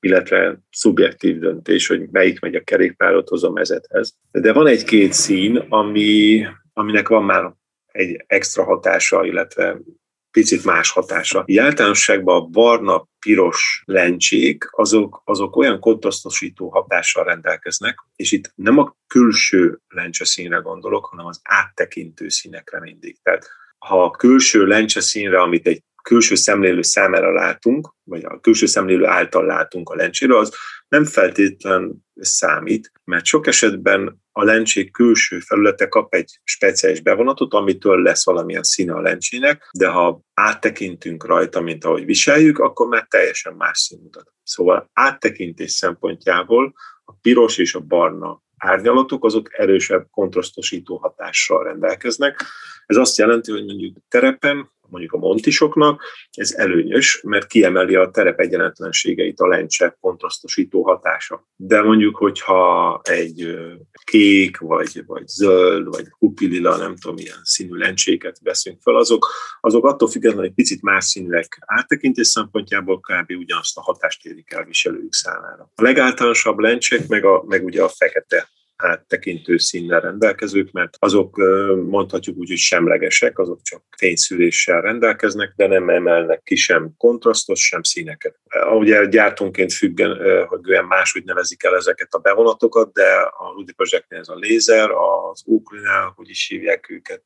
illetve szubjektív döntés, hogy melyik megy a kerékpárothoz a mezethez. De van egy-két szín, ami, aminek van már egy extra hatása, illetve picit más hatása. Így általánosságban a barna, piros lencsék, azok, azok olyan kontrasztosító hatással rendelkeznek, és itt nem a külső lencse színre gondolok, hanem az áttekintő színekre mindig. Tehát ha a külső lencse színre, amit egy külső szemlélő számára látunk, vagy a külső szemlélő által látunk a lencséről, az nem feltétlen számít, mert sok esetben a lencsék külső felülete kap egy speciális bevonatot, amitől lesz valamilyen színe a lencsének, de ha áttekintünk rajta, mint ahogy viseljük, akkor már teljesen más szín mutat. Szóval áttekintés szempontjából a piros és a barna árnyalatok, azok erősebb kontrasztosító hatással rendelkeznek. Ez azt jelenti, hogy mondjuk terepen mondjuk a montisoknak, ez előnyös, mert kiemeli a terep egyenetlenségeit a lencse kontrasztosító hatása. De mondjuk, hogyha egy kék, vagy, vagy zöld, vagy kupilila, nem tudom, milyen színű lencséket veszünk fel, azok, azok attól függetlenül egy picit más színűek áttekintés szempontjából kb. ugyanazt a hatást érik el viselőjük számára. A legáltalánosabb lencsék meg, a, meg ugye a fekete áttekintő színnel rendelkezők, mert azok mondhatjuk úgy, hogy semlegesek, azok csak fényszűréssel rendelkeznek, de nem emelnek ki sem kontrasztot, sem színeket. Ugye gyártónként függen, olyan máshogy nevezik el ezeket a bevonatokat, de a Rudi Projektnél ez a lézer, az Oaklinál, hogy is hívják őket,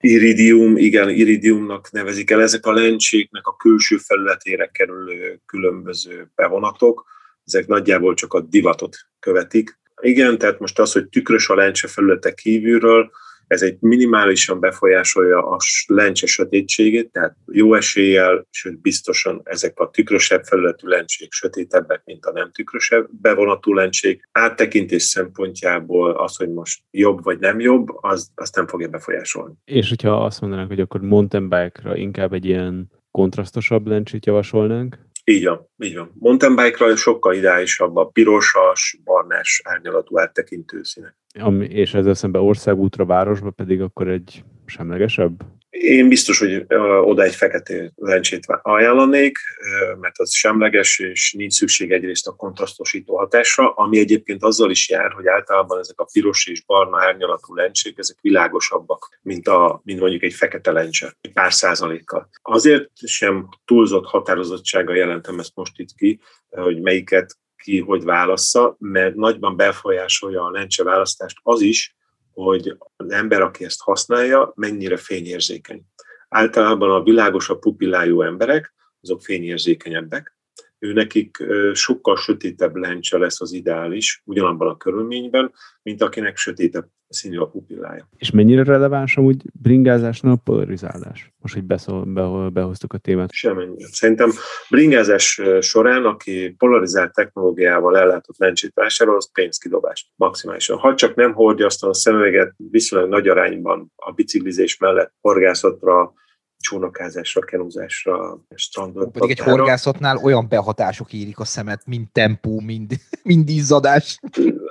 iridium, igen, iridiumnak nevezik el ezek a lencséknek a külső felületére kerülő különböző bevonatok, ezek nagyjából csak a divatot követik, igen, tehát most az, hogy tükrös a lencse felülete kívülről, ez egy minimálisan befolyásolja a lencse sötétségét, tehát jó eséllyel, sőt biztosan ezek a tükrösebb felületű lencsék sötétebbek, mint a nem tükrösebb bevonatú lencsék. Áttekintés szempontjából az, hogy most jobb vagy nem jobb, az, azt nem fogja befolyásolni. És hogyha azt mondanánk, hogy akkor mountain bike-ra inkább egy ilyen kontrasztosabb lencsét javasolnánk? Így van, így van. Mountain bike-ra sokkal ideálisabb a pirosas, barnás árnyalatú áttekintő színek. Ami, és ezzel szemben országútra, városba pedig akkor egy semlegesebb? Én biztos, hogy oda egy fekete lencsét ajánlanék, mert az semleges, és nincs szükség egyrészt a kontrasztosító hatásra, ami egyébként azzal is jár, hogy általában ezek a piros és barna árnyalatú lencsék, ezek világosabbak, mint, a, mint mondjuk egy fekete lencse, pár százalékkal. Azért sem túlzott határozottsága jelentem ezt most itt ki, hogy melyiket ki hogy válassza, mert nagyban befolyásolja a lencse választást az is, hogy az ember, aki ezt használja, mennyire fényérzékeny. Általában a világosabb pupillájú emberek, azok fényérzékenyebbek, ő nekik sokkal sötétebb lencse lesz az ideális, ugyanabban a körülményben, mint akinek sötétebb színű a pupillája. És mennyire releváns amúgy bringázásnál a polarizálás? Most, hogy beszól, be, behoztuk a témát. Semmennyire. Szerintem bringázás során, aki polarizált technológiával ellátott lencsét vásárol, az pénzkidobás maximálisan. Ha csak nem hordja azt a szemüveget viszonylag nagy arányban a biciklizés mellett horgászatra, csónakázásra, kenúzásra, strandot. Pedig egy horgászatnál olyan behatások érik a szemet, mind tempó, mind, <laughs> mind izzadás.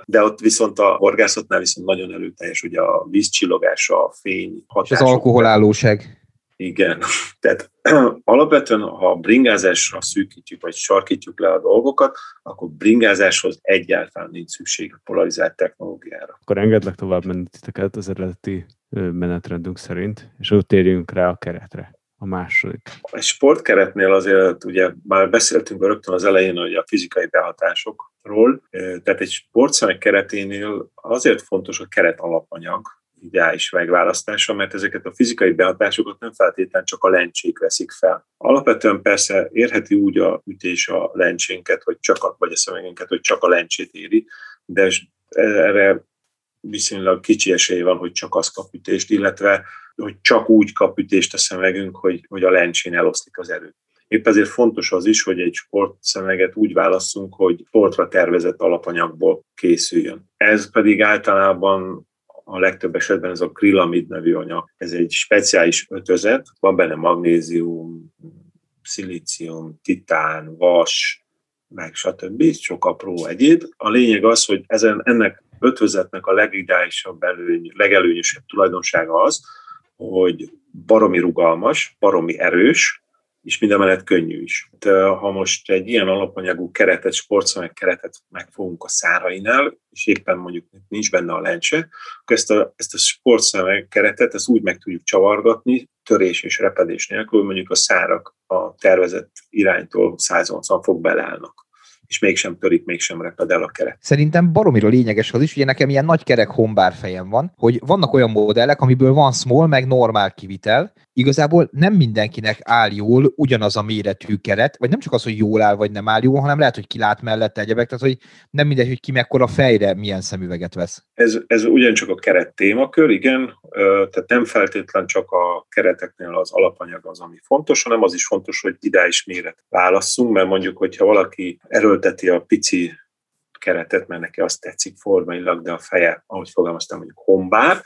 De ott viszont a horgászatnál viszont nagyon előteljes, ugye a vízcsillogása, a fény hatások. És az alkoholállóság. Igen. <clears throat> Tehát <clears throat> alapvetően, ha bringázásra szűkítjük, vagy sarkítjuk le a dolgokat, akkor bringázáshoz egyáltalán nincs szükség a polarizált technológiára. Akkor engedlek tovább menni titeket az eredeti menetrendünk szerint, és ott térjünk rá a keretre a második. A sportkeretnél azért ugye már beszéltünk rögtön az elején, hogy a fizikai behatásokról, tehát egy sportszemek kereténél azért fontos a keret alapanyag, ideális megválasztása, mert ezeket a fizikai behatásokat nem feltétlenül csak a lencsék veszik fel. Alapvetően persze érheti úgy a ütés a lencsénket, hogy csak a, vagy a szemegénket, hogy csak a lencsét éri, de erre viszonylag kicsi esély van, hogy csak az kap ütést, illetve hogy csak úgy kap ütést a szemegünk, hogy, hogy a lencsén eloszlik az erő. Épp ezért fontos az is, hogy egy sportszemeget úgy válasszunk, hogy sportra tervezett alapanyagból készüljön. Ez pedig általában a legtöbb esetben ez a krilamid nevű anyag. Ez egy speciális ötözet, van benne magnézium, szilícium, titán, vas, meg stb. Sok apró egyéb. A lényeg az, hogy ezen, ennek ötvözetnek a legideálisabb előny, legelőnyösebb tulajdonsága az, hogy baromi rugalmas, baromi erős, és minden mellett könnyű is. De ha most egy ilyen alapanyagú keretet, sportszemek keretet megfogunk a szárainál, és éppen mondjuk nincs benne a lencse, akkor ezt a, ezt a sportszemek keretet ezt úgy meg tudjuk csavargatni, törés és repedés nélkül, mondjuk a szárak a tervezett iránytól 180 fok beleállnak és mégsem törik, mégsem reped el a keret. Szerintem baromira lényeges az is, ugye nekem ilyen nagy kerek hombár fejem van, hogy vannak olyan modellek, amiből van small, meg normál kivitel, igazából nem mindenkinek áll jól ugyanaz a méretű keret, vagy nem csak az, hogy jól áll, vagy nem áll jól, hanem lehet, hogy kilát mellette egyebek, tehát hogy nem mindegy, hogy ki mekkora fejre milyen szemüveget vesz. Ez, ez ugyancsak a keret témakör, igen, tehát nem feltétlen csak a kereteknél az alapanyag az, ami fontos, hanem az is fontos, hogy ideális méret válasszunk, mert mondjuk, hogyha valaki erőlteti a pici keretet, mert neki azt tetszik formailag, de a feje, ahogy fogalmaztam, mondjuk hombár,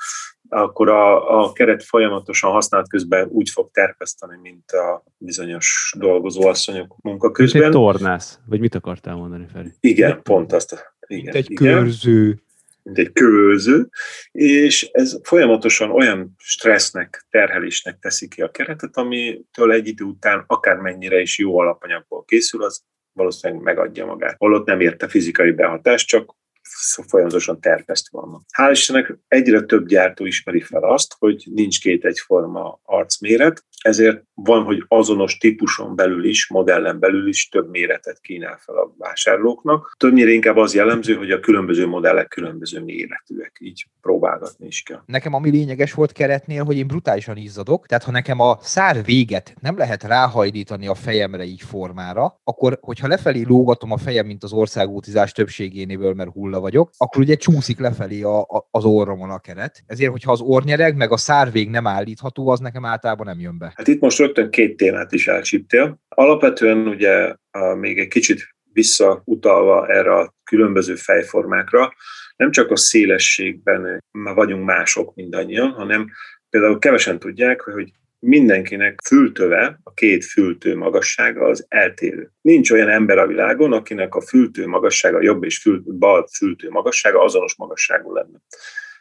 akkor a, a keret folyamatosan használt közben úgy fog terpeszteni, mint a bizonyos dolgozóasszonyok munka közben. Egy tornász, vagy mit akartál mondani, Feri? Igen, pont azt. Igen, Mint egy igen. körző. mint egy kövőző, és ez folyamatosan olyan stressznek, terhelésnek teszi ki a keretet, amitől egy idő után akármennyire is jó alapanyagból készül, az valószínűleg megadja magát. Holott nem érte fizikai behatást, csak folyamatosan terpesztve van. Hál' Istennek egyre több gyártó ismeri fel azt, hogy nincs két egyforma arcméret, ezért van, hogy azonos típuson belül is, modellen belül is több méretet kínál fel a vásárlóknak. Többnyire inkább az jellemző, hogy a különböző modellek különböző méretűek, így próbálgatni is kell. Nekem ami lényeges volt keretnél, hogy én brutálisan izzadok, tehát ha nekem a szár véget nem lehet ráhajlítani a fejemre így formára, akkor hogyha lefelé lógatom a fejem, mint az országútizás többségénéből, mert hulla vagyok, akkor ugye csúszik lefelé a, a, az orromon a keret. Ezért, hogyha az ornyereg meg a szárvég nem állítható, az nekem általában nem jön be. Hát itt most rögtön két témát is elcsíptél. Alapvetően ugye még egy kicsit visszautalva erre a különböző fejformákra, nem csak a szélességben vagyunk mások mindannyian, hanem például kevesen tudják, hogy mindenkinek fültöve, a két fültő magassága az eltérő. Nincs olyan ember a világon, akinek a fültő magassága, a jobb és fül, bal fültő magassága azonos magasságú lenne.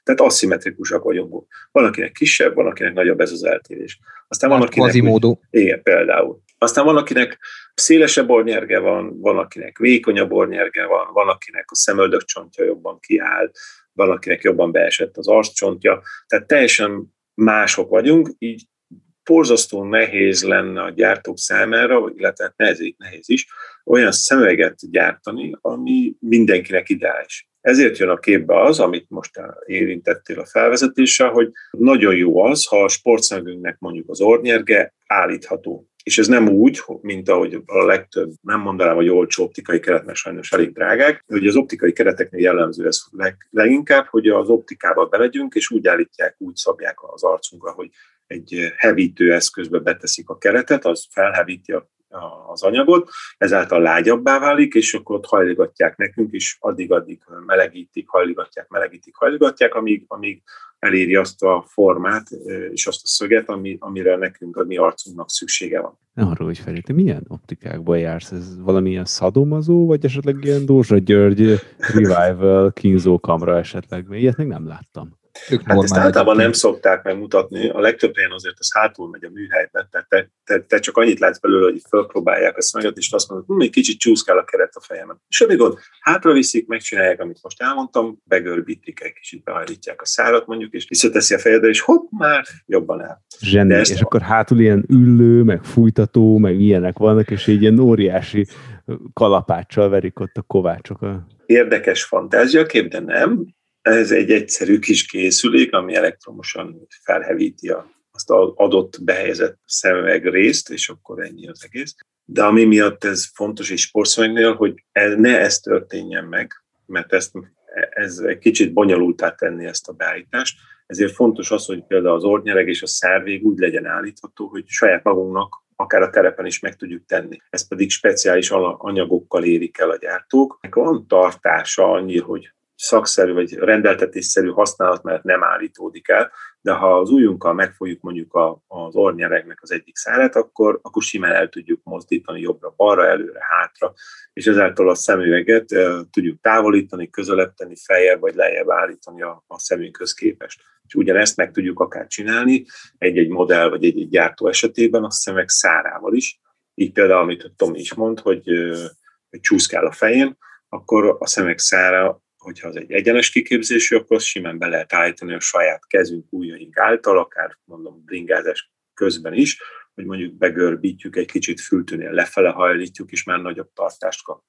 Tehát aszimmetrikusak vagyunk. Van, akinek kisebb, van, akinek nagyobb ez az eltérés. Aztán van, akinek... Quasimodo. Igen, például. Aztán van, akinek szélesebb ornyerge van, van, akinek vékonyabb ornyerge van, van, akinek a szemöldök csontja jobban kiáll, van, akinek jobban beesett az arccsontja. Tehát teljesen mások vagyunk, így borzasztó nehéz lenne a gyártók számára, illetve nehéz, nehéz is, olyan szemüveget gyártani, ami mindenkinek ideális. Ezért jön a képbe az, amit most érintettél a felvezetéssel, hogy nagyon jó az, ha a sportszemünknek mondjuk az ornyerge állítható. És ez nem úgy, mint ahogy a legtöbb, nem mondanám, hogy olcsó optikai keret, mert sajnos elég drágák, hogy az optikai kereteknél jellemző ez leg, leginkább, hogy az optikába belegyünk, és úgy állítják, úgy szabják az arcunkra, hogy egy hevítő eszközbe beteszik a keretet, az felhevíti a az anyagot, ezáltal lágyabbá válik, és akkor ott hajligatják nekünk, és addig-addig melegítik, hajligatják, melegítik, hajligatják, amíg, amíg eléri azt a formát és azt a szöget, ami, amire nekünk, a mi arcunknak szüksége van. Ne arról is felé, te milyen optikákba jársz? Ez valamilyen szadomazó, vagy esetleg ilyen Dózsa György Revival kínzó kamra esetleg? Ilyet még nem láttam. Tök Hát ezt általában nem szokták megmutatni, a legtöbb helyen azért ez hátul megy a műhelyben, tehát te, te, te csak annyit látsz belőle, hogy fölpróbálják a szemeget, és azt mondod, hogy hm, egy kicsit csúszkál a keret a fejemen. És amíg ott hátra viszik, megcsinálják, amit most elmondtam, begörbítik egy kicsit, behajlítják a szárat mondjuk, és visszateszi a fejedre, és hopp, már jobban áll. Zseni, ezt- és akkor hátul ilyen üllő, meg fújtató, meg ilyenek vannak, és egy ilyen óriási kalapáccsal verik ott a kovácsok. A... Érdekes fantáziakép, de nem. Ez egy egyszerű kis készülék, ami elektromosan felhevíti azt az adott behelyezett szemüveg részt, és akkor ennyi az egész. De ami miatt ez fontos és sportszemegnél, hogy ne ez történjen meg, mert ezt, ez egy kicsit bonyolultá tenni ezt a beállítást, ezért fontos az, hogy például az ornyereg és a szárvég úgy legyen állítható, hogy saját magunknak akár a terepen is meg tudjuk tenni. Ez pedig speciális anyagokkal érik el a gyártók. Van tartása annyi, hogy szakszerű vagy rendeltetésszerű használat mert nem állítódik el, de ha az ujjunkkal megfogjuk mondjuk a, az ornyeregnek az egyik szárát, akkor, akkor simán el tudjuk mozdítani jobbra, balra, előre, hátra, és ezáltal a szemüveget e, tudjuk távolítani, közelebb tenni, feljebb vagy lejjebb állítani a, a szemünkhöz képest. És ugyanezt meg tudjuk akár csinálni egy-egy modell vagy egy-egy gyártó esetében a szemek szárával is. Így például, amit Tomi is mond, hogy, hogy csúszkál a fején, akkor a szemek szára hogyha az egy egyenes kiképzésű, akkor azt simán be lehet állítani a saját kezünk, ujjaink által, akár mondom bringázás közben is, hogy mondjuk begörbítjük egy kicsit fültőnél, lefele hajlítjuk, és már nagyobb tartást kap.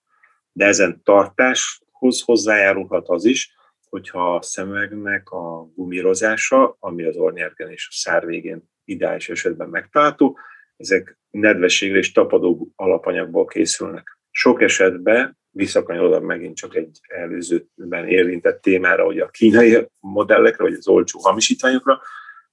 De ezen tartáshoz hozzájárulhat az is, hogyha a szemüvegnek a gumírozása, ami az ornyergen és a szár végén ideális esetben megtalálható, ezek nedvességre és tapadó alapanyagból készülnek. Sok esetben visszakanyarodom megint csak egy előzőben érintett témára, hogy a kínai modellekre, vagy az olcsó hamisítványokra,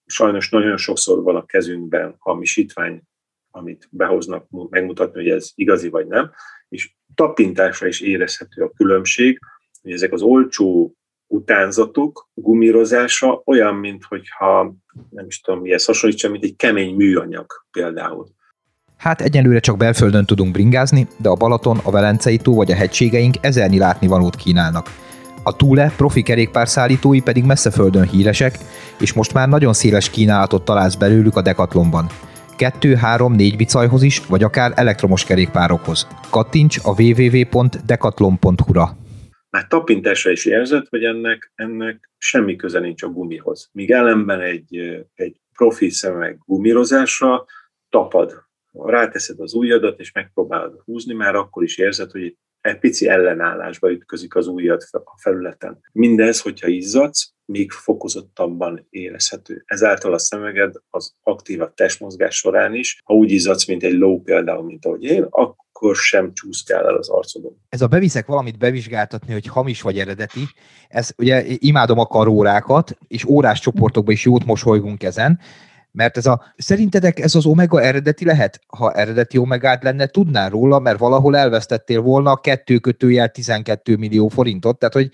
sajnos nagyon sokszor van a kezünkben hamisítvány, amit behoznak megmutatni, hogy ez igazi vagy nem, és tapintásra is érezhető a különbség, hogy ezek az olcsó utánzatok gumírozása olyan, mint hogyha nem is tudom mihez hasonlítsa, mint egy kemény műanyag például. Hát egyelőre csak belföldön tudunk bringázni, de a Balaton, a Velencei tó vagy a hegységeink ezernyi látnivalót kínálnak. A Túle profi kerékpárszállítói pedig messze földön híresek, és most már nagyon széles kínálatot találsz belőlük a Decathlonban. 2, 3, 4 bicajhoz is, vagy akár elektromos kerékpárokhoz. Kattints a www.decathlon.hu-ra. Már tapintásra is érzed, hogy ennek, ennek semmi köze nincs a gumihoz. Míg ellenben egy, egy profi szemek gumírozásra tapad ráteszed az ujjadat, és megpróbálod húzni, már akkor is érzed, hogy egy pici ellenállásba ütközik az ujjad a felületen. Mindez, hogyha izzadsz, még fokozottabban érezhető. Ezáltal a szemeged az aktív a testmozgás során is, ha úgy izzadsz, mint egy ló például, mint ahogy én, akkor sem csúszkál el az arcodon. Ez a beviszek valamit bevizsgáltatni, hogy hamis vagy eredeti, ez ugye imádom a karórákat, és órás csoportokban is jót mosolygunk ezen, mert ez a, szerintetek ez az omega eredeti lehet? Ha eredeti omegád lenne, tudnál róla, mert valahol elvesztettél volna a kettő kötőjel 12 millió forintot, tehát hogy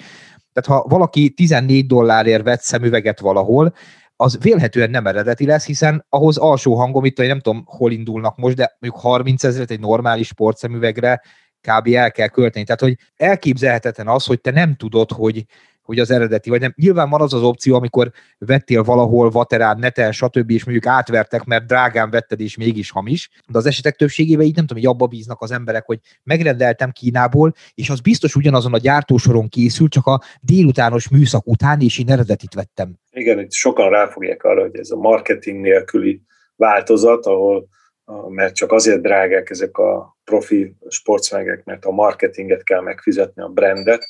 tehát ha valaki 14 dollárért vett szemüveget valahol, az vélhetően nem eredeti lesz, hiszen ahhoz alsó hangom, itt nem tudom, hol indulnak most, de mondjuk 30 ezeret egy normális sportszemüvegre kb. el kell költeni. Tehát, hogy elképzelhetetlen az, hogy te nem tudod, hogy hogy az eredeti, vagy nem. Nyilván van az az opció, amikor vettél valahol vaterán, neten, stb., és mondjuk átvertek, mert drágán vetted, és mégis hamis, de az esetek többségében így nem tudom, hogy abba bíznak az emberek, hogy megrendeltem Kínából, és az biztos ugyanazon a gyártósoron készül, csak a délutános műszak után, és én eredetit vettem. Igen, itt sokan ráfogják arra, hogy ez a marketing nélküli változat, ahol mert csak azért drágák ezek a profi sportszmegek, mert a marketinget kell megfizetni, a brandet,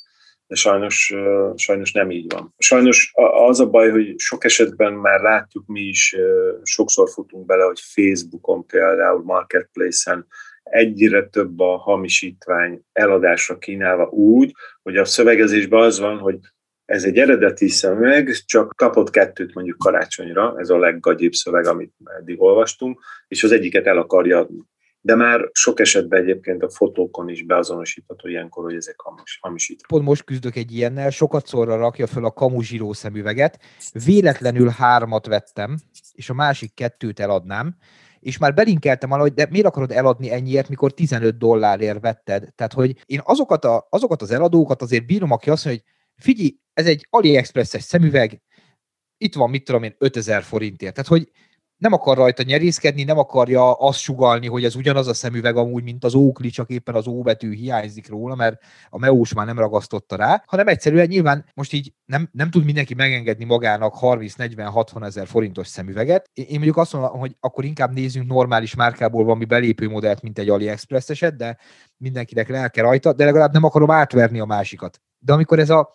de sajnos, sajnos nem így van. Sajnos az a baj, hogy sok esetben már látjuk mi is, sokszor futunk bele, hogy Facebookon például, Marketplace-en egyre több a hamisítvány eladásra kínálva úgy, hogy a szövegezésben az van, hogy ez egy eredeti szemüveg, csak kapott kettőt mondjuk karácsonyra, ez a leggagyibb szöveg, amit eddig olvastunk, és az egyiket el akarja de már sok esetben egyébként a fotókon is beazonosítható ilyenkor, hogy ezek hamis, hamisítva. Pont most küzdök egy ilyennel, sokat szorra rakja föl a kamu zsíró szemüveget, véletlenül hármat vettem, és a másik kettőt eladnám, és már belinkeltem arra, hogy de miért akarod eladni ennyiért, mikor 15 dollárért vetted? Tehát, hogy én azokat, a, azokat az eladókat azért bírom, aki azt mondja, hogy figyelj, ez egy AliExpress-es szemüveg, itt van, mit tudom én, 5000 forintért. Tehát, hogy nem akar rajta nyerészkedni, nem akarja azt sugalni, hogy ez ugyanaz a szemüveg amúgy, mint az Oakley, csak éppen az O betű hiányzik róla, mert a Meós már nem ragasztotta rá, hanem egyszerűen nyilván most így nem, nem tud mindenki megengedni magának 30-40-60 ezer forintos szemüveget. Én mondjuk azt mondom, hogy akkor inkább nézzünk normális márkából valami belépő modellt, mint egy AliExpress eset, de mindenkinek lelke rajta, de legalább nem akarom átverni a másikat. De amikor ez a,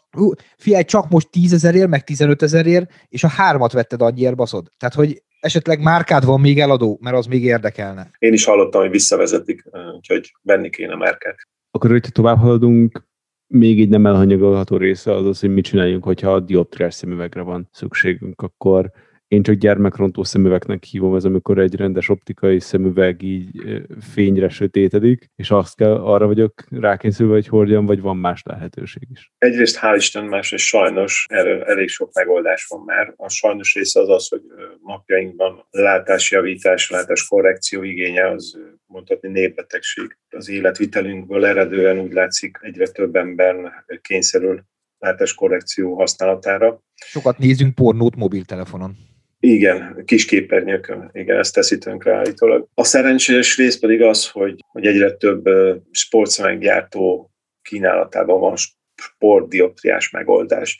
figyelj, csak most 10 ezerért, meg 15 ezerért, és a hármat vetted annyiért baszod. Tehát, hogy esetleg márkád van még eladó, mert az még érdekelne. Én is hallottam, hogy visszavezetik, úgyhogy venni kéne márkát. Akkor, hogyha tovább haladunk, még egy nem elhanyagolható része az az, hogy mit csináljunk, hogyha a dioptriás szemüvegre van szükségünk, akkor én csak gyermekrontó szemüvegnek hívom, ez amikor egy rendes optikai szemüveg így fényre sötétedik, és azt kell, arra vagyok rákényszerülve, hogy hordjam, vagy van más lehetőség is. Egyrészt hál' Isten más, és sajnos erről elég sok megoldás van már. A sajnos része az az, hogy napjainkban látásjavítás, látáskorrekció igénye az mondhatni népbetegség. Az életvitelünkből eredően úgy látszik egyre több ember kényszerül látáskorrekció használatára. Sokat nézünk pornót mobiltelefonon. Igen, kis képernyőkön, igen, ezt teszi tönkre állítólag. A szerencsés rész pedig az, hogy, hogy egyre több sportszemeggyártó kínálatában van sportdioptriás megoldás.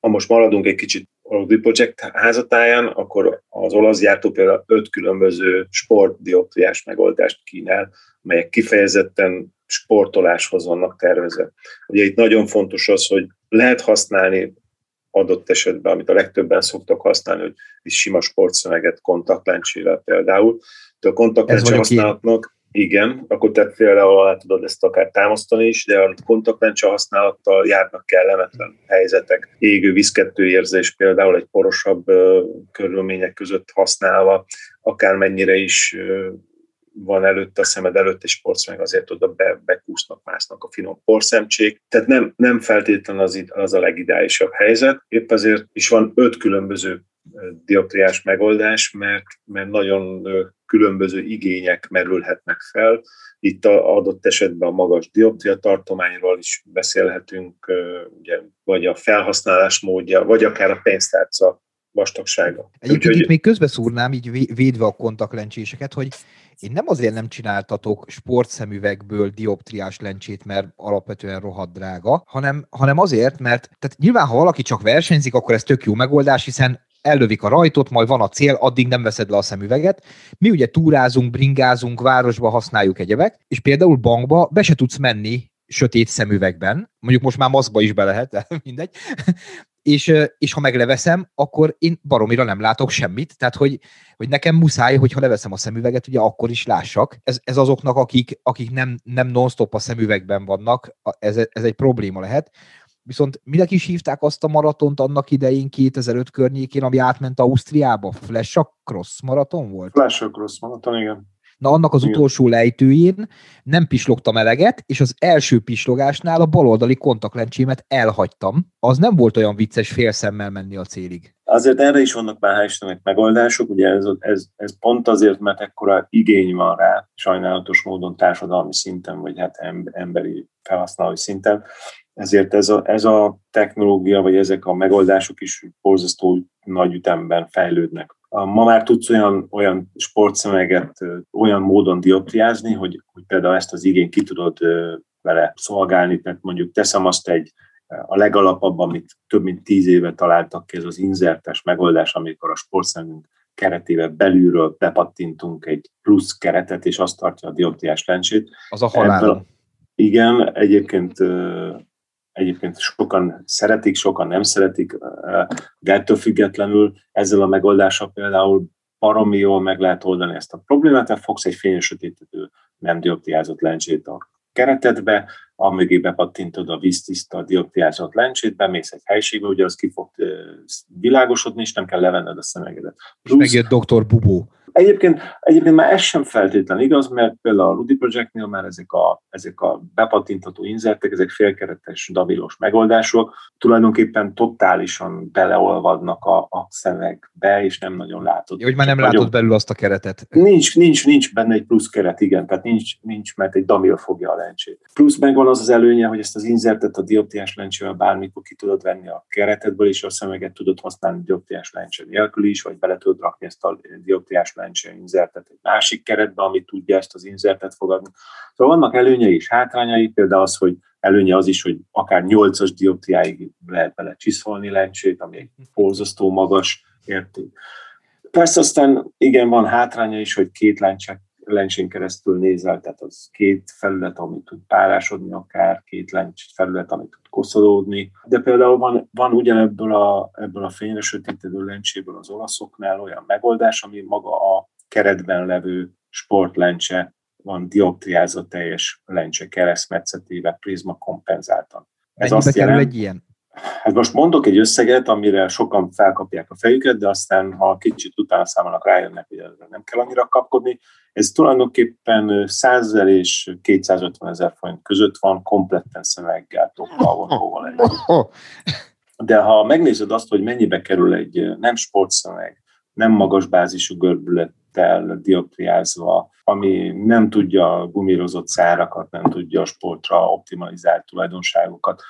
Ha most maradunk egy kicsit Rudi Project házatáján, akkor az olasz gyártó például öt különböző sportdioptriás megoldást kínál, melyek kifejezetten sportoláshoz vannak tervezve. Ugye itt nagyon fontos az, hogy lehet használni adott esetben, amit a legtöbben szoktak használni, hogy egy sima sportszöveget kontaktlencsével például. De a kontaktlencse használatnak, igen, akkor te például alá tudod ezt akár támasztani is, de a kontaktlencse használattal járnak kellemetlen helyzetek. Égő vízkettő érzés például egy porosabb körülmények között használva, akármennyire is van előtt a szemed előtt, és meg azért oda be, bekúsznak, másznak a finom porszemcsék. Tehát nem, nem feltétlen az, az a legidálisabb helyzet. Épp azért is van öt különböző dioptriás megoldás, mert, mert nagyon különböző igények merülhetnek fel. Itt a adott esetben a magas dioptria tartományról is beszélhetünk, ugye, vagy a felhasználás módja, vagy akár a pénztárca vastagsága. Egyébként Úgyhogy... itt még közbeszúrnám, így védve a kontaktlencséseket, hogy én nem azért nem csináltatok sportszemüvegből dioptriás lencsét, mert alapvetően rohadt drága, hanem, hanem azért, mert tehát nyilván, ha valaki csak versenyzik, akkor ez tök jó megoldás, hiszen ellövik a rajtot, majd van a cél, addig nem veszed le a szemüveget. Mi ugye túrázunk, bringázunk, városba használjuk egyebek, és például bankba be se tudsz menni sötét szemüvegben, mondjuk most már maszkba is be lehet, de <laughs> mindegy, és, és ha megleveszem, akkor én baromira nem látok semmit, tehát hogy, hogy nekem muszáj, hogyha leveszem a szemüveget, ugye akkor is lássak. Ez, ez azoknak, akik, akik nem, nem non-stop a szemüvegben vannak, ez, ez egy probléma lehet. Viszont minek is hívták azt a maratont annak idején 2005 környékén, ami átment Ausztriába? Flash Cross maraton volt? Flash Cross maraton, igen. Na annak az utolsó lejtőjén nem pislogtam eleget, és az első pislogásnál a baloldali kontaktlencsémet elhagytam. Az nem volt olyan vicces félszemmel menni a célig. Azért erre is vannak már hál' megoldások, ugye ez, ez, ez pont azért, mert ekkora igény van rá, sajnálatos módon társadalmi szinten, vagy hát emberi felhasználói szinten, ezért ez a, ez a technológia, vagy ezek a megoldások is borzasztó nagy ütemben fejlődnek. Ma már tudsz olyan, olyan sportszöveget olyan módon dioptriázni, hogy, hogy például ezt az igényt ki tudod vele szolgálni, tehát mondjuk teszem azt egy a legalapabb, amit több mint tíz éve találtak ki, ez az inzertes megoldás, amikor a sportszemünk keretével belülről bepattintunk egy plusz keretet, és azt tartja a dioptriás lencsét. Az a halál. Igen, egyébként egyébként sokan szeretik, sokan nem szeretik, de ettől függetlenül ezzel a megoldással például baromi jól meg lehet oldani ezt a problémát, tehát fogsz egy fényes sötétető nem dioptriázott lencsét a keretedbe, amögé bepattintod a víztiszta dioptriázott lencsét, bemész egy helységbe, ugye az ki fog világosodni, és nem kell levenned a szemegedet. Plusz, és megjött Dr. Bubó. Egyébként, egyébként már ez sem feltétlen igaz, mert például a Rudy Projectnél már ezek a, ezek a bepatintható inzertek, ezek félkeretes, dabilos megoldások, tulajdonképpen totálisan beleolvadnak a, a szemekbe, és nem nagyon látod. Ja, hogy már nem látod nagyon... belül azt a keretet. Nincs, nincs, nincs benne egy plusz keret, igen, tehát nincs, nincs mert egy damil fogja a lencsét. Plusz megvan az az előnye, hogy ezt az inzertet a dioptiás lencsével bármikor ki tudod venni a keretedből, és a szemeget tudod használni dioptiás lencse nélkül is, vagy bele tudod rakni ezt a dioptiás lencse inzertet egy másik keretbe, ami tudja ezt az inzertet fogadni. Szóval vannak előnyei és hátrányai, például az, hogy előnye az is, hogy akár 8-as dioptriáig lehet bele csiszolni lencsét, ami egy borzasztó magas érték. Persze aztán igen, van hátránya is, hogy két lencsek lencsén keresztül nézel, tehát az két felület, amit tud párásodni, akár két lencs felület, amit tud koszolódni. De például van, van ugyanebből a, ebből a fényre sötétedő lencséből az olaszoknál olyan megoldás, ami maga a keretben levő sportlencse, van dioptriázott teljes lencse keresztmetszetével, prizma kompenzáltan. Ez Mennyibe azt jelent, egy ilyen? Hát most mondok egy összeget, amire sokan felkapják a fejüket, de aztán, ha kicsit utána számolnak, rájönnek, hogy nem kell annyira kapkodni. Ez tulajdonképpen 100 és 250 ezer forint között van kompletten szöveggel, tokkal, vonóval De ha megnézed azt, hogy mennyibe kerül egy nem sportszöveg, nem magas bázisú görbülettel dioptriázva, ami nem tudja a gumírozott szárakat, nem tudja a sportra optimalizált tulajdonságokat,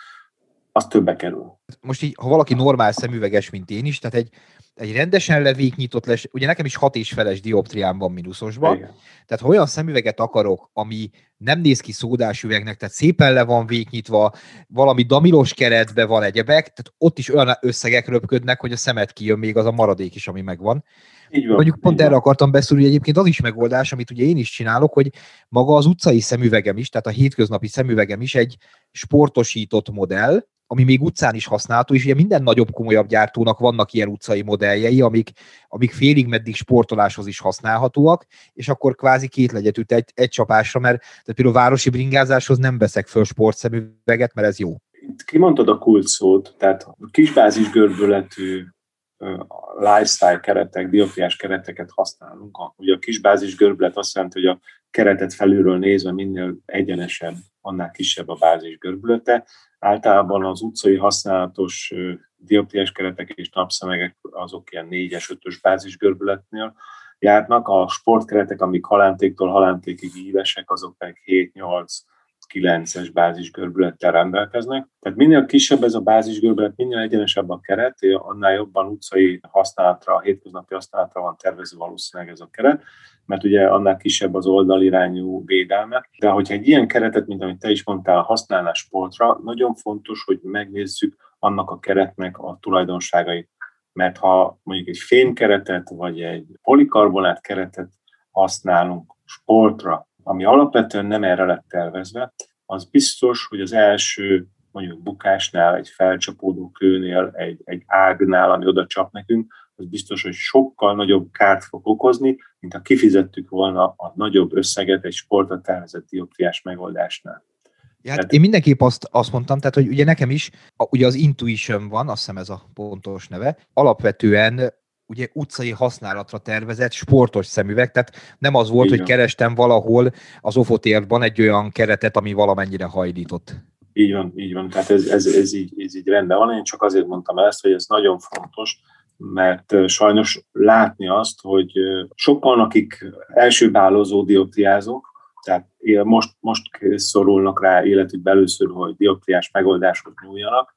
az többe kerül. Most így, ha valaki normál szemüveges, mint én is, tehát egy, egy rendesen levéknyitott les, ugye nekem is hat és feles dioptriám van mínuszosban, Igen. tehát ha olyan szemüveget akarok, ami nem néz ki szódás üvegnek, tehát szépen le van véknyitva, valami damilos keretbe van egyebek, tehát ott is olyan összegek röpködnek, hogy a szemet kijön még az a maradék is, ami megvan. Így van, Mondjuk pont erre van. akartam beszélni, hogy egyébként az is megoldás, amit ugye én is csinálok, hogy maga az utcai szemüvegem is, tehát a hétköznapi szemüvegem is egy sportosított modell, ami még utcán is használható, és ugye minden nagyobb, komolyabb gyártónak vannak ilyen utcai modelljei, amik, amik félig meddig sportoláshoz is használhatóak, és akkor kvázi két legyet egy, egy csapásra, mert tehát például városi bringázáshoz nem veszek föl sportszemüveget, mert ez jó. Itt kimondtad a kult szót, tehát kisbázis görbületű lifestyle keretek, dioptriás kereteket használunk. Ugye a kisbázis görbület azt jelenti, hogy a keretet felülről nézve minél egyenesebb, annál kisebb a bázis görbülete. Általában az utcai használatos dioptriás keretek és napszemegek azok ilyen 4-es, 5-ös bázis görbületnél járnak. A sportkeretek, amik halántéktól halántékig ívesek, azok meg 7-8 9-es bázisgörbülettel rendelkeznek. Tehát minél kisebb ez a bázisgörbület, minél egyenesebb a keret, annál jobban utcai használatra, hétköznapi használatra van tervező valószínűleg ez a keret, mert ugye annál kisebb az oldalirányú védelme. De hogyha egy ilyen keretet, mint amit te is mondtál, használnál sportra, nagyon fontos, hogy megnézzük annak a keretnek a tulajdonságait. Mert ha mondjuk egy fémkeretet, vagy egy polikarbonát keretet használunk sportra, ami alapvetően nem erre lett tervezve, az biztos, hogy az első mondjuk bukásnál, egy felcsapódó kőnél, egy, egy ágnál, ami oda csap nekünk, az biztos, hogy sokkal nagyobb kárt fog okozni, mint ha kifizettük volna a nagyobb összeget egy sportra tervezett dioptriás megoldásnál. Ja, hát én mindenképp azt, azt mondtam, tehát hogy ugye nekem is, a, ugye az Intuition van, azt hiszem ez a pontos neve, alapvetően ugye utcai használatra tervezett sportos szemüveg, tehát nem az volt, Igen. hogy kerestem valahol az ofotérban egy olyan keretet, ami valamennyire hajlított. Így van, így van. Tehát ez, ez, ez, így, ez így rendben van. Én csak azért mondtam ezt, hogy ez nagyon fontos, mert sajnos látni azt, hogy sokan, akik elsőbálozó dioptriázók, tehát most, most szorulnak rá életük először, hogy dioptriás megoldáshoz nyúljanak,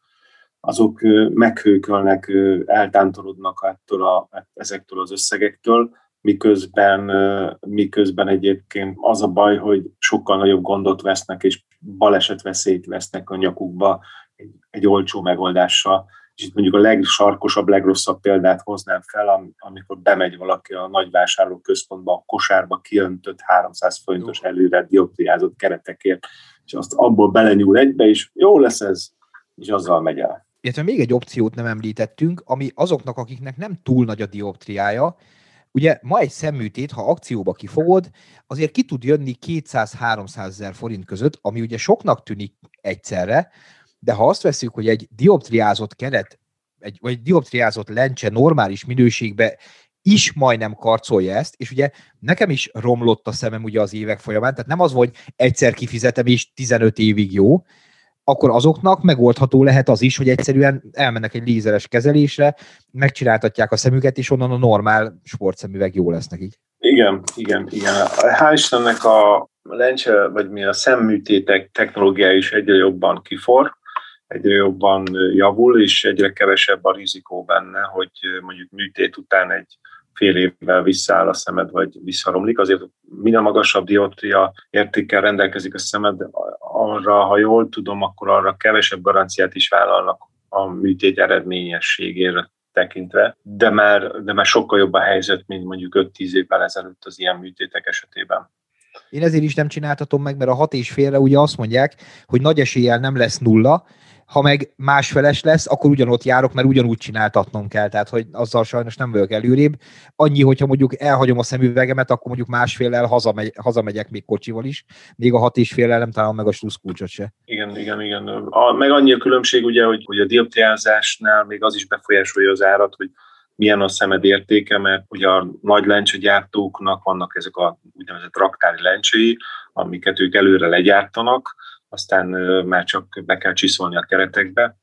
azok meghőkölnek, eltántorodnak ettől a, ezektől az összegektől, miközben, miközben egyébként az a baj, hogy sokkal nagyobb gondot vesznek, és balesetveszélyt vesznek a nyakukba egy, egy olcsó megoldással. És itt mondjuk a legsarkosabb, legrosszabb példát hoznám fel, amikor bemegy valaki a nagyvásárló központba, a kosárba kiöntött 300 forintos előre dioptriázott keretekért, és azt abból belenyúl egybe, és jó lesz ez, és azzal megy el. Illetve még egy opciót nem említettünk, ami azoknak, akiknek nem túl nagy a dioptriája, Ugye ma egy szemműtét, ha akcióba kifogod, azért ki tud jönni 200-300 ezer forint között, ami ugye soknak tűnik egyszerre, de ha azt veszük, hogy egy dioptriázott keret, egy, vagy egy dioptriázott lencse normális minőségbe is majdnem karcolja ezt, és ugye nekem is romlott a szemem ugye az évek folyamán, tehát nem az, hogy egyszer kifizetem és 15 évig jó, akkor azoknak megoldható lehet az is, hogy egyszerűen elmennek egy lézeres kezelésre, megcsináltatják a szemüket, és onnan a normál sportszemüveg jó lesz nekik. Igen, igen, igen. Hál' Istennek a lencse, vagy mi a szemműtétek technológia is egyre jobban kifor, egyre jobban javul, és egyre kevesebb a rizikó benne, hogy mondjuk műtét után egy fél évvel visszaáll a szemed, vagy visszaromlik. Azért minél magasabb dioptria értékkel rendelkezik a szemed, arra, ha jól tudom, akkor arra kevesebb garanciát is vállalnak a műtét eredményességére tekintve, de már, de már sokkal jobb a helyzet, mint mondjuk 5-10 évvel ezelőtt az ilyen műtétek esetében. Én ezért is nem csináltatom meg, mert a hat és félre ugye azt mondják, hogy nagy eséllyel nem lesz nulla, ha meg másfeles lesz, akkor ugyanott járok, mert ugyanúgy csináltatnom kell, tehát hogy azzal sajnos nem vagyok előrébb. Annyi, hogyha mondjuk elhagyom a szemüvegemet, akkor mondjuk másféllel hazamegy, hazamegyek még kocsival is, még a hat és féllel nem találom meg a sluszkulcsot se. Igen, igen, igen. A, meg annyi a különbség ugye, hogy, hogy a dioptriázásnál még az is befolyásolja az árat, hogy milyen a szemed értéke, mert ugye a nagy lencsegyártóknak vannak ezek a úgynevezett raktári lencséi, amiket ők előre legyártanak, aztán már csak be kell csiszolni a keretekbe,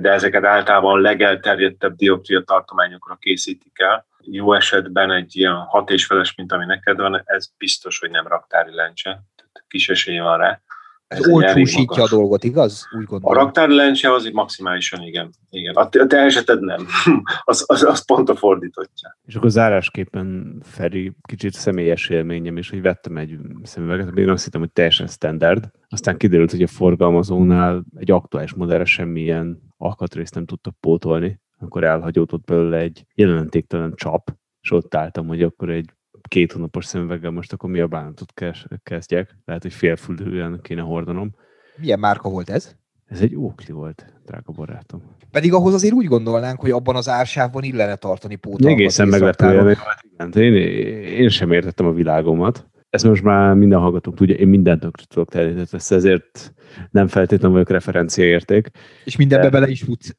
de ezeket általában legelterjedtebb dioptria tartományokra készítik el. Jó esetben egy ilyen hat és feles, mint ami neked van, ez biztos, hogy nem raktári lencse, tehát kis esély van rá. Ez olcsósítja a dolgot, igaz? Úgy gondolom. A raktári lencse az maximálisan igen. igen. A, te, a te eseted nem. <laughs> az, az, az pont a fordítottja. És akkor zárásképpen, Feri, kicsit személyes élményem is, hogy vettem egy szemüveget, én azt hittem, hogy teljesen standard. Aztán kiderült, hogy a forgalmazónál egy aktuális modellre semmilyen alkatrészt nem tudtak pótolni. Akkor elhagyódott belőle egy jelentéktelen csap, és ott álltam, hogy akkor egy két hónapos szemüveggel most akkor mi a bánatot kezdjek. Lehet, hogy félfülűen kéne hordanom. Milyen márka volt ez? Ez egy Oakley volt, drága barátom. Pedig ahhoz azért úgy gondolnánk, hogy abban az ársávban illene tartani pótalmat. Egészen meglepő élmény volt, Én, én sem értettem a világomat. Ezt most már minden hallgatók tudja, én mindent tudok tenni, ezért nem feltétlenül vagyok referenciaérték. És mindenbe de... bele is futsz.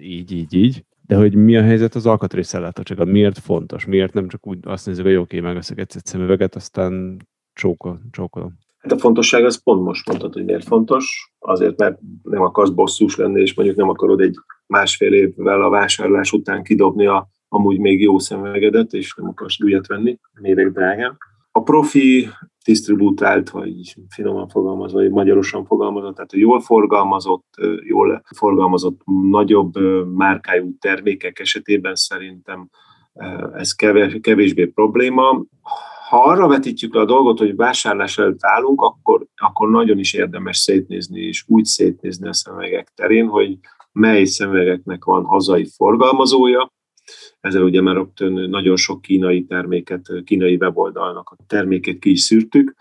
így, így, így de hogy mi a helyzet az alkatrészellátátsággal, miért fontos, miért nem csak úgy azt nézzük, hogy oké, okay, megveszek egy szemüveget, aztán csókol, csókolom. Hát a fontosság az pont most mondtad, hogy miért fontos. Azért, mert nem akarsz bosszús lenni, és mondjuk nem akarod egy másfél évvel a vásárlás után kidobni a amúgy még jó szemüvegedet, és nem akarsz újat venni, méreg drágán. A profi disztribútált, vagy finoman fogalmazva, vagy magyarosan fogalmazott, tehát jól forgalmazott, jól forgalmazott nagyobb márkájú termékek esetében szerintem ez kevésbé probléma. Ha arra vetítjük le a dolgot, hogy vásárlás előtt állunk, akkor, akkor nagyon is érdemes szétnézni, és úgy szétnézni a szemüvegek terén, hogy mely szemüvegeknek van hazai forgalmazója, ezzel ugye már rögtön nagyon sok kínai terméket, kínai weboldalnak a terméket ki is szűrtük,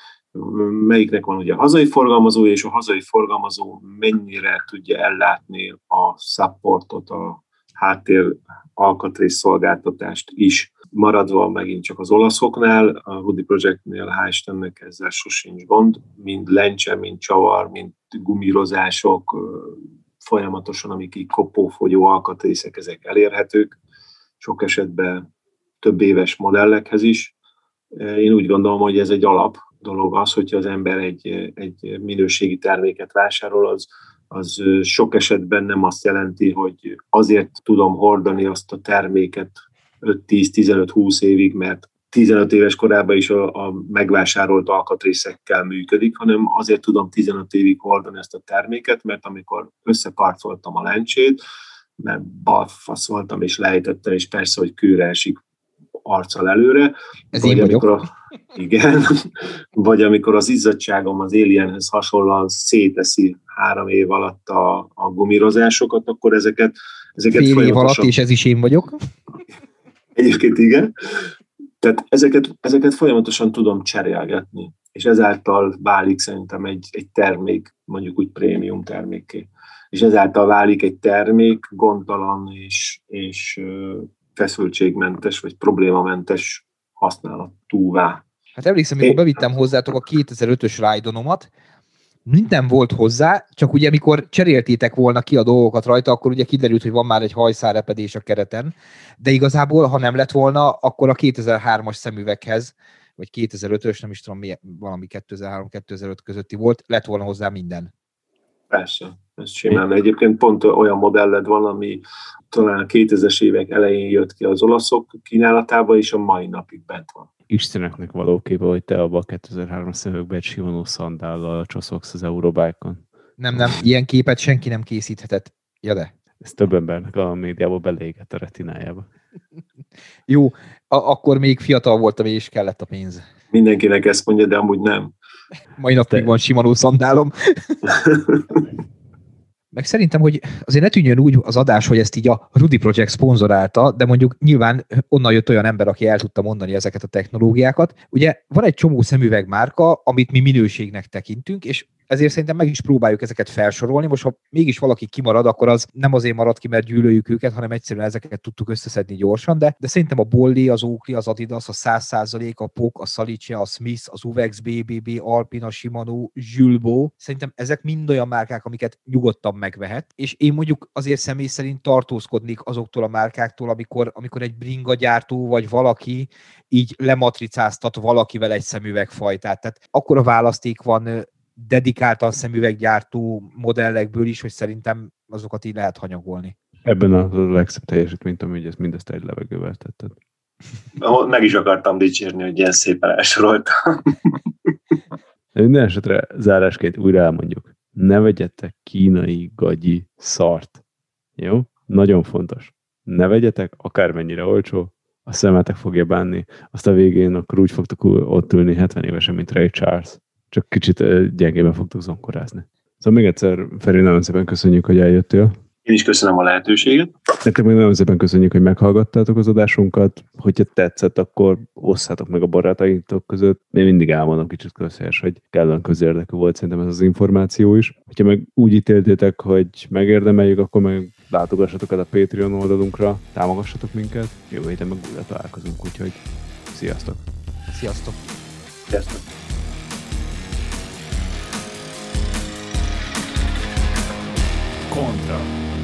melyiknek van ugye a hazai forgalmazója, és a hazai forgalmazó mennyire tudja ellátni a supportot, a háttér alkatrész szolgáltatást is. Maradva megint csak az olaszoknál, a Hoodie Projectnél hál' Istennek ezzel sosincs gond, mind lencse, mind csavar, mind gumírozások, folyamatosan, amik így kopófogyó alkatrészek, ezek elérhetők sok esetben több éves modellekhez is. Én úgy gondolom, hogy ez egy alap dolog az, hogyha az ember egy, egy minőségi terméket vásárol, az, az sok esetben nem azt jelenti, hogy azért tudom hordani azt a terméket 5-10-15-20 évig, mert 15 éves korában is a, a megvásárolt alkatrészekkel működik, hanem azért tudom 15 évig hordani ezt a terméket, mert amikor összeparcoltam a lencsét, balfaszoltam és lejtettem, és persze, hogy kőre esik arccal előre. Ez vagy én vagyok. A, igen, vagy amikor az izzadságom az Alienhez hasonlóan széteszi három év alatt a, a gumírozásokat, akkor ezeket, ezeket Fél év alatt, és ez is én vagyok. Egyébként igen. Tehát ezeket, ezeket folyamatosan tudom cserélgetni, és ezáltal válik szerintem egy, egy termék, mondjuk úgy prémium termékké és ezáltal válik egy termék gondtalan és, és feszültségmentes vagy problémamentes használatúvá. Hát emlékszem, amikor bevittem hozzátok a 2005-ös rájdonomat, minden volt hozzá, csak ugye amikor cseréltétek volna ki a dolgokat rajta, akkor ugye kiderült, hogy van már egy hajszárepedés a kereten, de igazából, ha nem lett volna, akkor a 2003-as szemüveghez, vagy 2005-ös, nem is tudom, mi, valami 2003-2005 közötti volt, lett volna hozzá minden. Persze, ez simán. Egyébként pont olyan modelled van, ami talán a 2000-es évek elején jött ki az olaszok kínálatába, és a mai napig bent van. Isteneknek való képe, hogy te abban a 2003-as szemekben egy sivonó szandállal csoszogsz az Eurobike-on. Nem, nem, ilyen képet senki nem készíthetett. Ja de. Ez több embernek a médiából belégett a retinájába. <laughs> Jó, a- akkor még fiatal voltam, és kellett a pénz. Mindenkinek ezt mondja, de amúgy nem. Mai napig van simanó szandálom. <laughs> Meg szerintem, hogy azért ne tűnjön úgy az adás, hogy ezt így a Rudy Project szponzorálta, de mondjuk nyilván onnan jött olyan ember, aki el tudta mondani ezeket a technológiákat. Ugye van egy csomó szemüvegmárka, amit mi minőségnek tekintünk, és ezért szerintem meg is próbáljuk ezeket felsorolni. Most, ha mégis valaki kimarad, akkor az nem azért marad ki, mert gyűlöljük őket, hanem egyszerűen ezeket tudtuk összeszedni gyorsan, de, de szerintem a Bolli, az Oakley, az Adidas, a 100%, a POK, a Salice, a Smith, az Uvex, BBB, Alpina, Shimano, Julbo, szerintem ezek mind olyan márkák, amiket nyugodtan megvehet, és én mondjuk azért személy szerint tartózkodnék azoktól a márkáktól, amikor, amikor egy bringa gyártó vagy valaki így lematricáztat valakivel egy szemüvegfajtát. Tehát akkor a választék van dedikáltan szemüveggyártó modellekből is, hogy szerintem azokat így lehet hanyagolni. Ebben a legszebb teljesítményt, hogy ezt mindezt egy levegővel tetted. Meg is akartam dicsérni, hogy ilyen szépen elsoroltam. Minden esetre zárásként újra elmondjuk. Ne vegyetek kínai gagyi szart. Jó? Nagyon fontos. Ne vegyetek, akármennyire olcsó, a szemetek fogja bánni, azt a végén akkor úgy fogtok ott ülni 70 évesen, mint Ray Charles. Csak kicsit gyengében fogtok zonkorázni. Szóval még egyszer, Feri, nagyon szépen köszönjük, hogy eljöttél. Én is köszönöm a lehetőséget. Nektek még nagyon szépen köszönjük, hogy meghallgattátok az adásunkat. Hogyha tetszett, akkor osszátok meg a barátaitok között. Én mindig elmondom kicsit közhelyes, hogy kellően közérdekű volt szerintem ez az információ is. Hogyha meg úgy ítéltétek, hogy megérdemeljük, akkor meg látogassatok el a Patreon oldalunkra, támogassatok minket. Jövő héten meg újra találkozunk, úgyhogy sziasztok! Sziasztok! Sziasztok! conta.